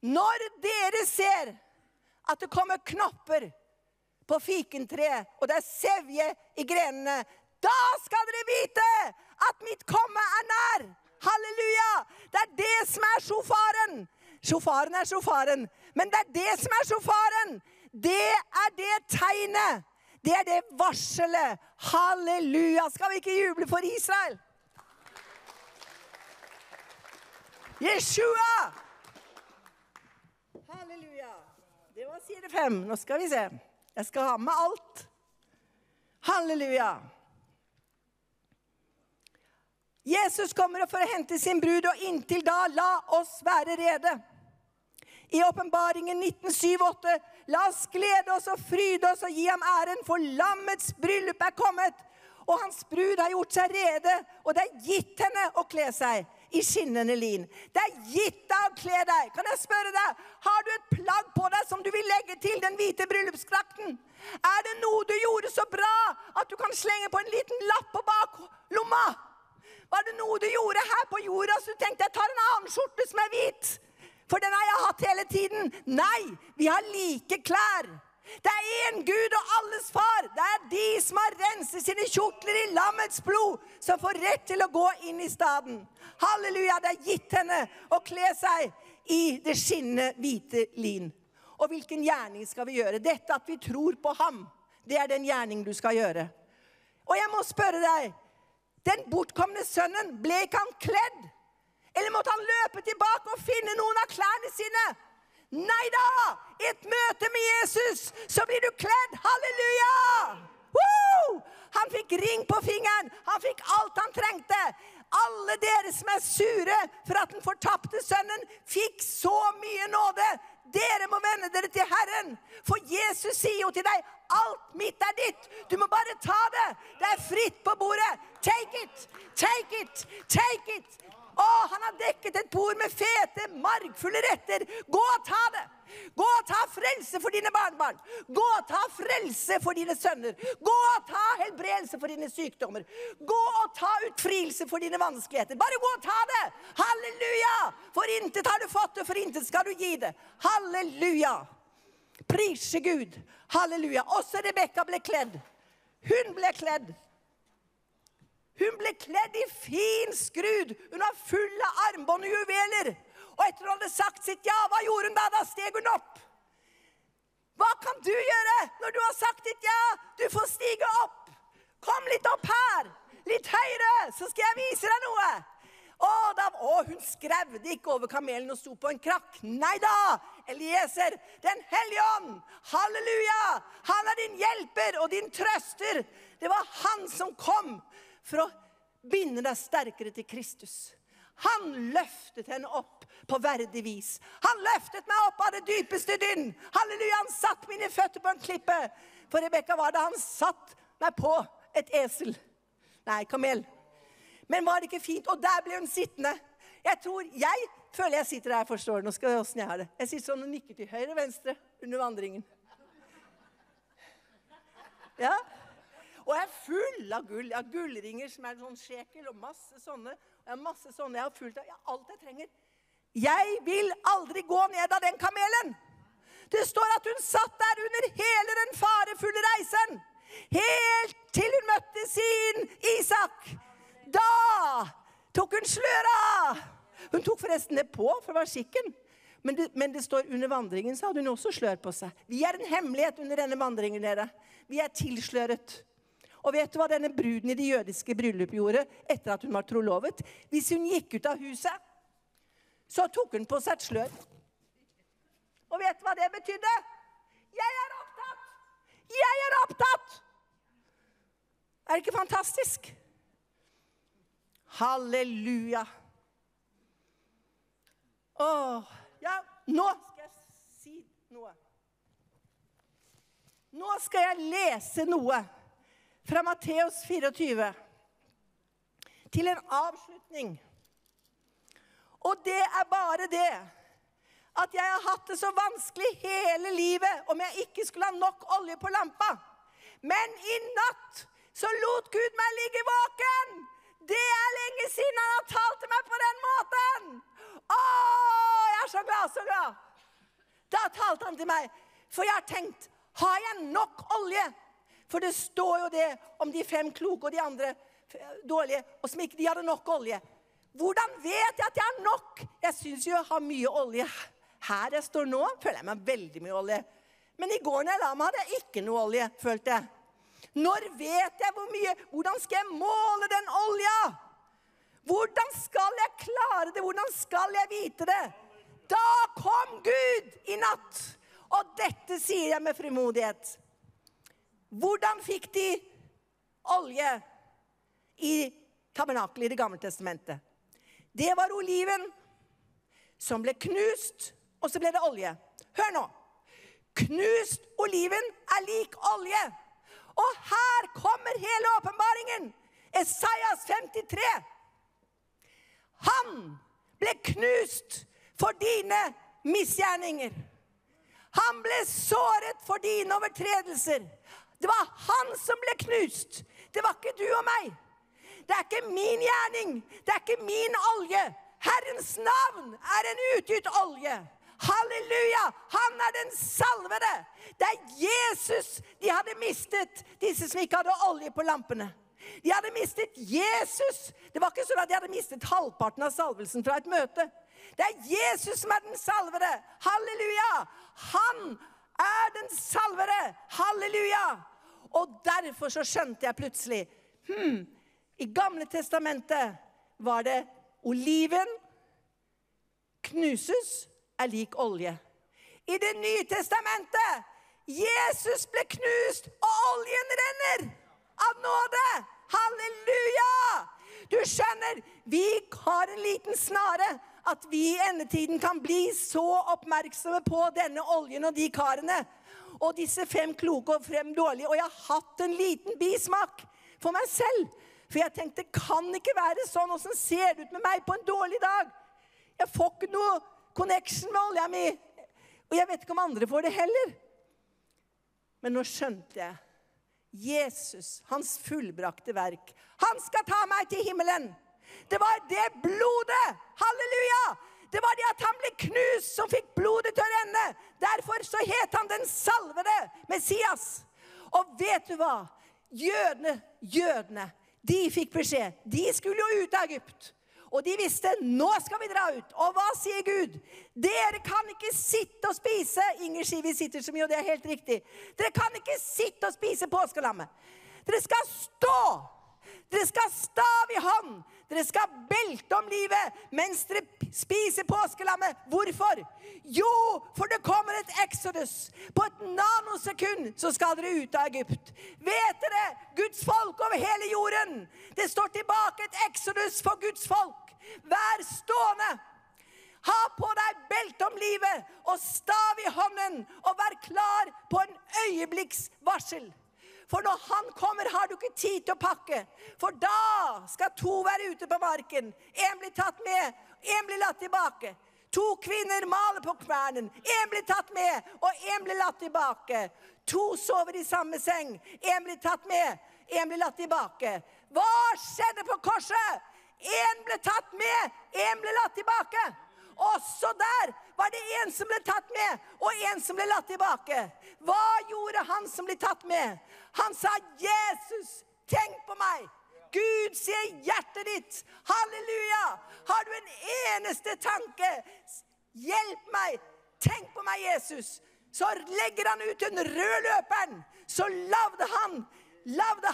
Når dere ser at det kommer knopper på fikentreet, og det er sevje i grenene, da skal dere vite at mitt komme er nær. Halleluja! Det er det som er sjofaren. Sjofaren er sjofaren. Men det er det som er sjofaren. Det er det tegnet. Det er det varselet. Halleluja. Skal vi ikke juble for Israel? Jeshua! Halleluja. Det var side fem. Nå skal vi se. Jeg skal ha med alt. Halleluja. Jesus kommer for å hente sin brud, og inntil da la oss være rede. I åpenbaringen 1907-8 La oss glede oss og fryde oss og gi ham æren, for lammets bryllup er kommet. Og hans brud har gjort seg rede, og det er gitt henne å kle seg i skinnende lin. Det er gitt deg å kle deg. Kan jeg spørre deg, har du et plagg på deg som du vil legge til den hvite bryllupsdrakten? Er det noe du gjorde så bra at du kan slenge på en liten lapp på baklomma? Var det noe du gjorde her på jorda så du tenkte jeg tar en annen skjorte som er hvit? For den har jeg hatt hele tiden. Nei, vi har like klær. Det er én Gud og alles far. Det er de som har renset sine kjortler i lammets blod, som får rett til å gå inn i staden. Halleluja, det er gitt henne å kle seg i det skinnende hvite lin. Og hvilken gjerning skal vi gjøre? Dette at vi tror på ham, det er den gjerning du skal gjøre. Og jeg må spørre deg, den bortkomne sønnen, ble ikke han kledd? Eller måtte han løpe tilbake og finne noen av klærne sine? Nei da! I et møte med Jesus så blir du kledd. Halleluja! Woo! Han fikk ring på fingeren. Han fikk alt han trengte. Alle dere som er sure for at den fortapte sønnen fikk så mye nåde. Dere må vende dere til Herren, for Jesus sier jo til deg alt mitt er ditt. Du må bare ta det. Det er fritt på bordet. Take it, take it, take it. Å, han har dekket et bord med fete, margfulle retter. Gå og ta det. Gå og ta frelse for dine barnebarn. Gå og ta frelse for dine sønner. Gå og ta helbredelse for dine sykdommer. Gå og ta utfrielse for dine vanskeligheter. Bare gå og ta det. Halleluja! For intet har du fått, og for intet skal du gi det. Halleluja! Prise Gud. Halleluja. Også Rebekka ble kledd. Hun ble kledd. Hun ble kledd i fin skrud. Hun var full av armbånd og juveler. Og etter hun hadde sagt sitt ja, hva gjorde hun da? Da steg hun opp. Hva kan du gjøre når du har sagt ditt ja? Du får stige opp. Kom litt opp her. Litt høyere, så skal jeg vise deg noe. Å, da, å, hun skrevde ikke over kamelen og sto på en krakk. Nei da! Elieser, Den hellige ånd, halleluja! Han er din hjelper og din trøster. Det var han som kom for å binde deg sterkere til Kristus. Han løftet henne opp på verdig vis. Han løftet meg opp av det dypeste dynn. Halleluja, han satt mine føtter på en klippe. For Rebekka var det han satt meg på et esel. Nei, kamel. Men var det ikke fint? Og der ble hun sittende. Jeg tror, jeg føler jeg sitter der, forstår du. Nå skal jeg åssen jeg har det. Jeg sitter sånn og nikker til høyre og venstre under vandringen. Ja. Og jeg er full av gull. Jeg har gullringer som er sånn sjekel, og masse sånne. Og er masse sånne. Jeg har fulgt av har alt jeg trenger. Jeg vil aldri gå ned av den kamelen. Det står at hun satt der under hele den farefulle reisen. Helt til hun møtte sin Isak. Da tok hun sløret av. Hun tok forresten det på, for det var skikken. Men det, men det står under vandringen så hadde hun også slør på seg. Vi er en hemmelighet under denne vandringen. dere. Vi er tilsløret. Og vet du hva denne bruden i det jødiske bryllupet gjorde etter at hun var trolovet? Hvis hun gikk ut av huset, så tok hun på seg et slør. Og vet du hva det betydde? Jeg er opptatt! Jeg er opptatt! Er det ikke fantastisk? Halleluja. Åh, ja, nå skal jeg si noe. Nå skal jeg lese noe fra Matteus 24 til en avslutning. Og det er bare det at jeg har hatt det så vanskelig hele livet om jeg ikke skulle ha nok olje på lampa. Men i natt så lot Gud meg ligge våken. Det er lenge siden han har talt til meg på den måten. Å, jeg er så glad, så glad. Da talte han til meg. For jeg har tenkt har jeg nok olje? For det står jo det om de fem kloke og de andre dårlige, og som ikke de hadde nok olje. Hvordan vet jeg at jeg har nok? Jeg syns jo jeg har mye olje her jeg står nå. Føler jeg meg veldig mye olje. Men i går når jeg la meg, hadde jeg ikke noe olje, følte jeg. Når vet jeg hvor mye? Hvordan skal jeg måle den olja? Hvordan skal jeg klare det? Hvordan skal jeg vite det? Da kom Gud i natt. Og dette sier jeg med frimodighet. Hvordan fikk de olje i tabernakelet i Det gamle testamentet? Det var oliven som ble knust, og så ble det olje. Hør nå. Knust oliven er lik olje. Og her kommer hele åpenbaringen. Esaias 53. Han ble knust for dine misgjerninger. Han ble såret for dine overtredelser. Det var han som ble knust. Det var ikke du og meg. Det er ikke min gjerning. Det er ikke min olje. Herrens navn er en utgitt olje. Halleluja! Han er den salvede. Det er Jesus de hadde mistet, disse som ikke hadde olje på lampene. De hadde mistet Jesus. Det var ikke sånn at de hadde mistet halvparten av salvelsen fra et møte. Det er Jesus som er den salvede. Halleluja! Han er den salvede. Halleluja! Og derfor så skjønte jeg plutselig hmm, I Gamle testamentet var det oliven knuses er lik olje. I Det nye testamentet Jesus ble knust, og oljen renner av nåde. Halleluja! Du skjønner, vi har en liten snare. At vi i endetiden kan bli så oppmerksomme på denne oljen og de karene. Og disse fem kloke og fem dårlige. Og jeg har hatt en liten bismak for meg selv. For jeg tenkte, kan ikke være sånn. Åssen ser det ut med meg på en dårlig dag? Jeg får ikke noe connection med olja mi. Og jeg vet ikke om andre får det heller. Men nå skjønte jeg. Jesus, hans fullbrakte verk. Han skal ta meg til himmelen. Det var det blodet. Halleluja! Det var det at han ble knust, som fikk blodet til å renne. Derfor så het han den salvede Messias. Og vet du hva? Jødene, jødene, de fikk beskjed. De skulle jo ut av Egypt. Og de visste nå skal vi dra ut. Og hva sier Gud? Dere kan ikke sitte og spise Inger sier vi sitter så mye, og det er helt riktig. Dere kan ikke sitte og spise påskelammet. Dere skal stå. Dere skal ha stav i hånd. Dere skal belte om livet mens dere spiser påskelammet. Hvorfor? Jo, for det kommer et exodus. På et nanosekund så skal dere ut av Egypt. Vet dere, Guds folk over hele jorden. Det står tilbake et exodus for Guds folk. Vær stående. Ha på deg belte om livet og stav i hånden, og vær klar på en øyeblikks varsel. For når han kommer, har du ikke tid til å pakke. For da skal to være ute på marken. Én blir tatt med, én blir latt tilbake. To kvinner maler på kvernen. Én blir tatt med, og én blir latt tilbake. To sover i samme seng. Én blir tatt med, én blir latt tilbake. Hva skjedde på korset? Én ble tatt med, én ble latt tilbake. Også der var det en som ble tatt med, og en som ble latt tilbake. Hva gjorde han som ble tatt med? Han sa, 'Jesus, tenk på meg'. Gud ser hjertet ditt. Halleluja. Har du en eneste tanke? Hjelp meg. Tenk på meg, Jesus. Så legger han ut den røde løperen. Så lagde han,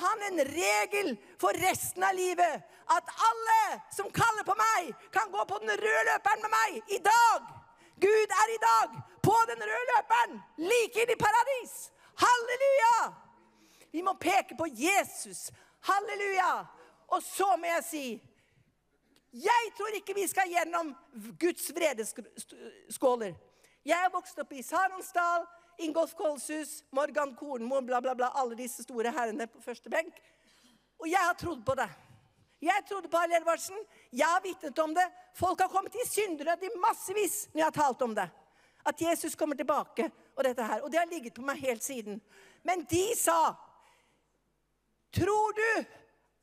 han en regel for resten av livet. At alle som kaller på meg, kan gå på den røde løperen med meg i dag. Gud er i dag på den røde løperen, like inn i paradis. Halleluja! Vi må peke på Jesus. Halleluja! Og så må jeg si Jeg tror ikke vi skal gjennom Guds vredeskåler. Jeg er vokst opp i Saronsdal, Ingolf Kolshus, Morgan Kornmo, bla, bla, bla, alle disse store herrene på første benk. Og jeg har trodd på det. Jeg trodde på Hallelujarsen. Jeg har vitnet om det. Folk har kommet i syndernød i massevis når jeg har talt om det. At Jesus kommer tilbake. Og dette her. Og det har ligget på meg helt siden. Men de sa Tror du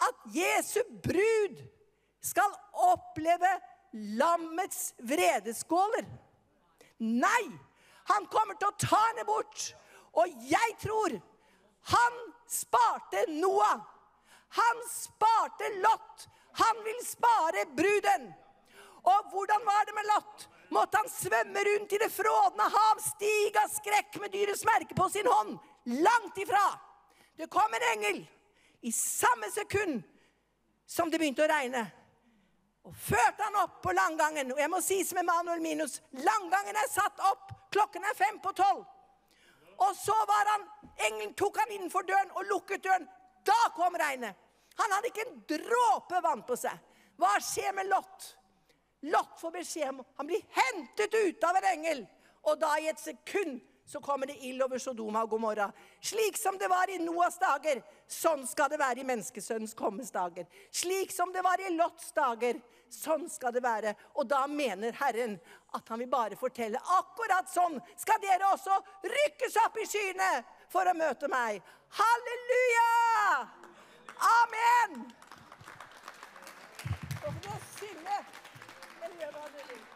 at Jesu brud skal oppleve lammets vredeskåler? Nei! Han kommer til å ta henne bort. Og jeg tror han sparte Noah. Han sparte Lot. Han vil spare bruden. Og hvordan var det med Lot? måtte han svømme rundt i det frådende hav, stige av skrekk med dyrets merke på sin hånd. Langt ifra. Det kom en engel i samme sekund som det begynte å regne. Og førte han opp på langgangen. Og jeg må si som Emanuel Minus, langgangen er satt opp. Klokken er fem på tolv. Og så var han, engelen tok han innenfor døren og lukket døren. Da kom regnet. Han hadde ikke en dråpe vann på seg. Hva skjer med Lot? Lot får beskjed om Han blir hentet ut av en engel. Og da i et sekund så kommer det ild over Sodoma og Gomorra. Slik som det var i Noas dager, sånn skal det være i menneskesønnens kommes dager. Slik som det var i Lots dager, sånn skal det være. Og da mener Herren at han vil bare fortelle akkurat sånn skal dere også rykkes opp i skyene for å møte meg. Halleluja! Amen! Og for dere synge. Eller gjør hva dere vil.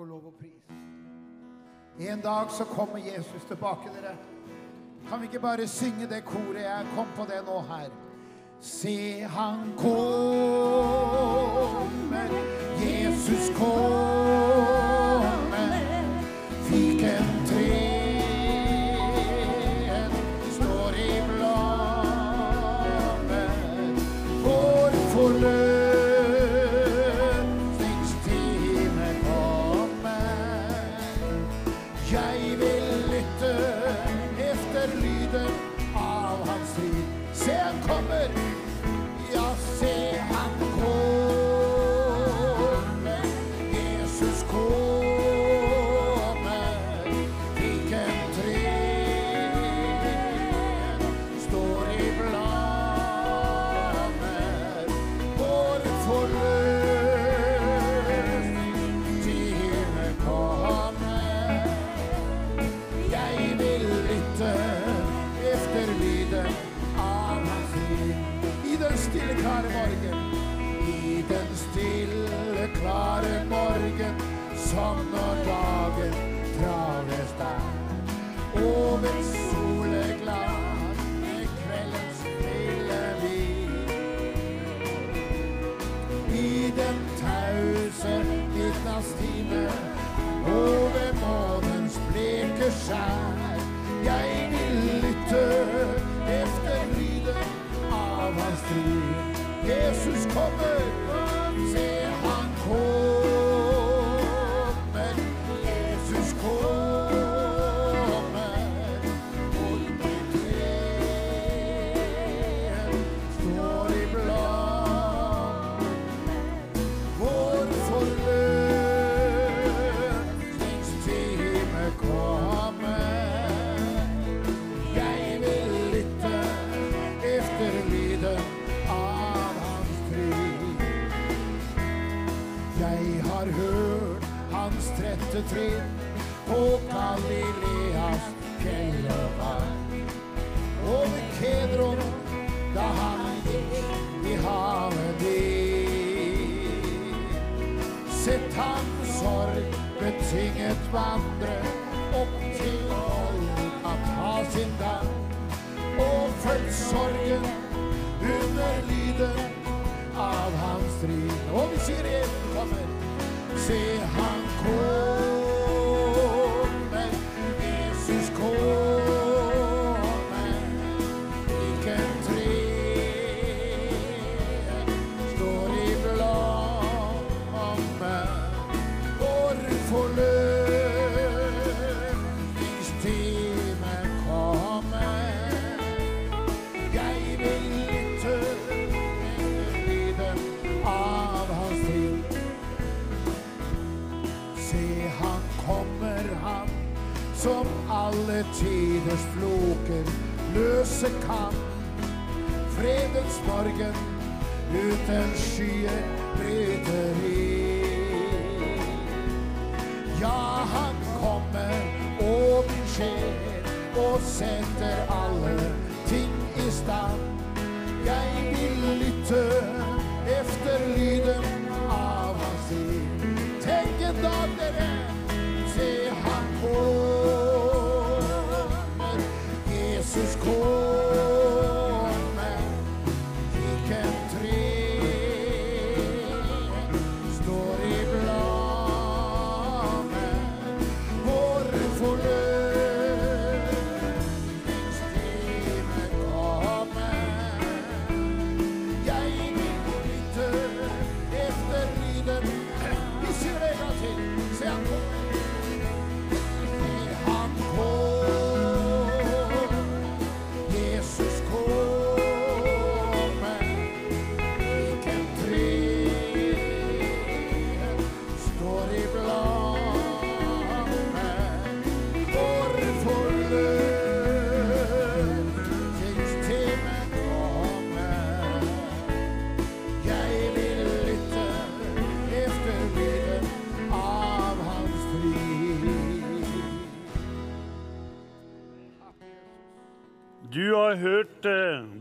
Og lov og pris. En dag så kommer Jesus tilbake, dere. Kan vi ikke bare synge det koret? Jeg kom på det nå her. Se, han kommer. Jesus kommer.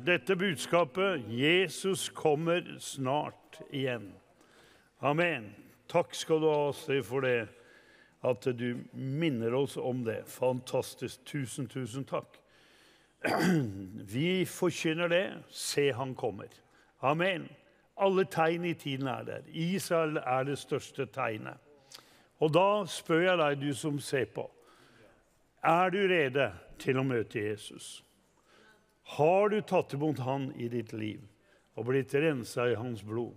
Dette budskapet. Jesus kommer snart igjen. Amen. Takk skal du ha, Astrid, for det. At du minner oss om det. Fantastisk. Tusen, tusen takk. Vi forkynner det. Se, han kommer. Amen. Alle tegn i tiden er der. Israel er det største tegnet. Og da spør jeg deg, du som ser på. Er du rede til å møte Jesus? Har du tatt imot Han i ditt liv og blitt rensa i Hans blod?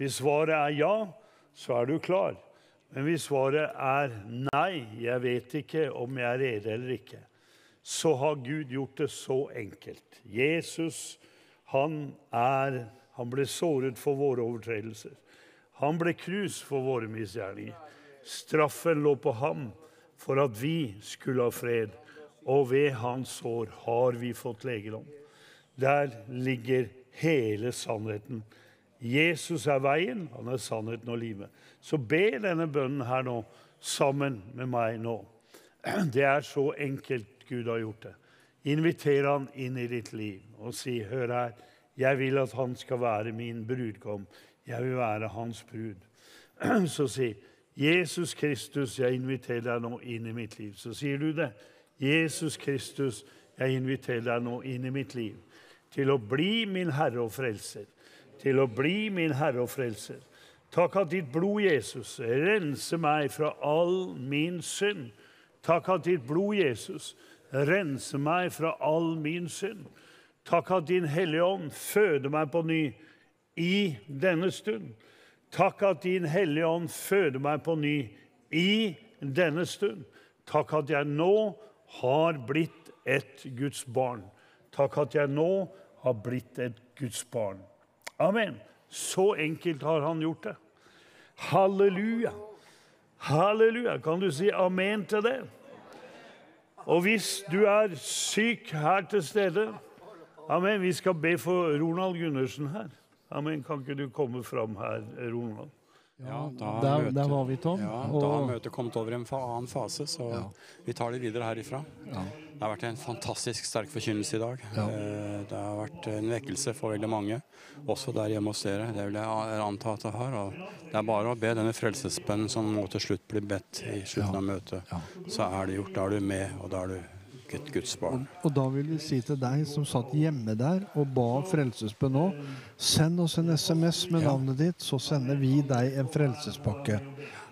Hvis svaret er ja, så er du klar. Men hvis svaret er nei, jeg vet ikke om jeg er rede eller ikke, så har Gud gjort det så enkelt. Jesus, han er Han ble såret for våre overtredelser. Han ble krus for våre misgjerninger. Straffen lå på ham for at vi skulle ha fred, og ved hans sår har vi fått legedom. Der ligger hele sannheten. Jesus er veien, han er sannheten og livet. Så be denne bønnen her nå sammen med meg nå. Det er så enkelt Gud har gjort det. Inviter han inn i ditt liv og si, hør her, jeg vil at han skal være min brudgom. Jeg vil være hans brud. Så si, Jesus Kristus, jeg inviterer deg nå inn i mitt liv. Så sier du det. Jesus Kristus, jeg inviterer deg nå inn i mitt liv. Til å bli min Herre og Frelser. Til å bli min Herre og Frelser. Takk at ditt blod, Jesus, renser meg fra all min synd. Takk at ditt blod, Jesus, renser meg fra all min synd. Takk at din Hellige Ånd føder meg på ny i denne stund. Takk at din Hellige Ånd føder meg på ny i denne stund. Takk at jeg nå har blitt et Guds barn. Takk at jeg nå har blitt et Guds barn. Amen. Så enkelt har han gjort det. Halleluja. Halleluja. Kan du si amen til det? Og hvis du er syk her til stede Amen. Vi skal be for Ronald Gundersen her. Amen. Kan ikke du komme fram her, Ronald? Ja, da der, møter- der var vi, Tom. Ja, Og- Da har møtet kommet over i en annen fase, så vi tar det videre herifra. Det har vært en fantastisk sterk forkynnelse i dag. Ja. Det har vært en vekkelse for veldig mange, også der hjemme hos dere. Det vil jeg anta at det har. Det er bare å be denne frelsesbønnen som må til slutt bli bedt i slutten av møtet. Så er det gjort. Da er du med, og da er du et Guds barn. Og da vil vi si til deg som satt hjemme der og ba frelsesbønn nå, send oss en SMS med navnet ditt, så sender vi deg en frelsespakke.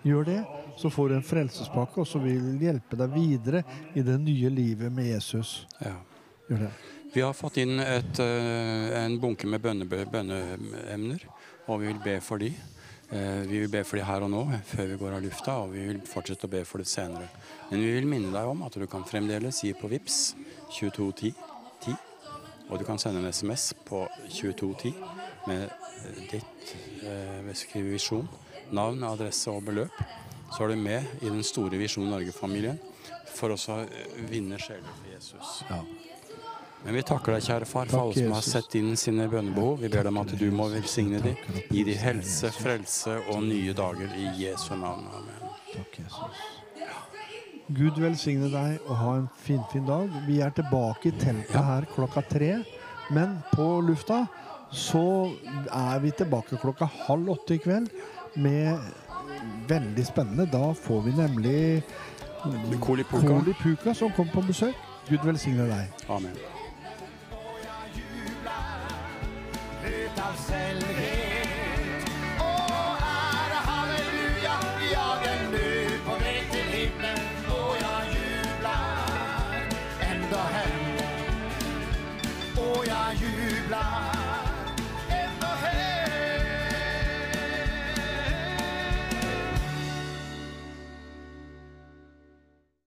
Gjør det, så får du en frelsespakke, og så vil vi hjelpe deg videre i det nye livet med Jesus. Ja. Gjør det. Vi har fått inn et, eh, en bunke med bønneemner, og vi vil be for de. Eh, Vi vil be for de her og nå, før vi går av lufta, og vi vil fortsette å be for det senere. Men vi vil minne deg om at du kan fremdeles gi på VIPS 2210 10, og du kan sende en SMS på 2210 med ditt eh, visjon, navn, adresse og beløp. Så er du med i den store Visjon Norge-familien for også å vinne sjeler for Jesus. Men vi takker deg, kjære far, for alle som har sett inn sine bønnebehov. Vi ber dem at du må velsigne dem. Gi dem helse, frelse og nye dager i Jesu navn. Amen. Takk, Jesus. Gud velsigne deg og ha en finfin fin dag. Vi er tilbake i teltet her klokka tre. Men på lufta så er vi tilbake klokka halv åtte i kveld med veldig spennende. Da får vi nemlig Koli Puka. Koli Puka som kommer på besøk. Gud velsigne deg. Amen.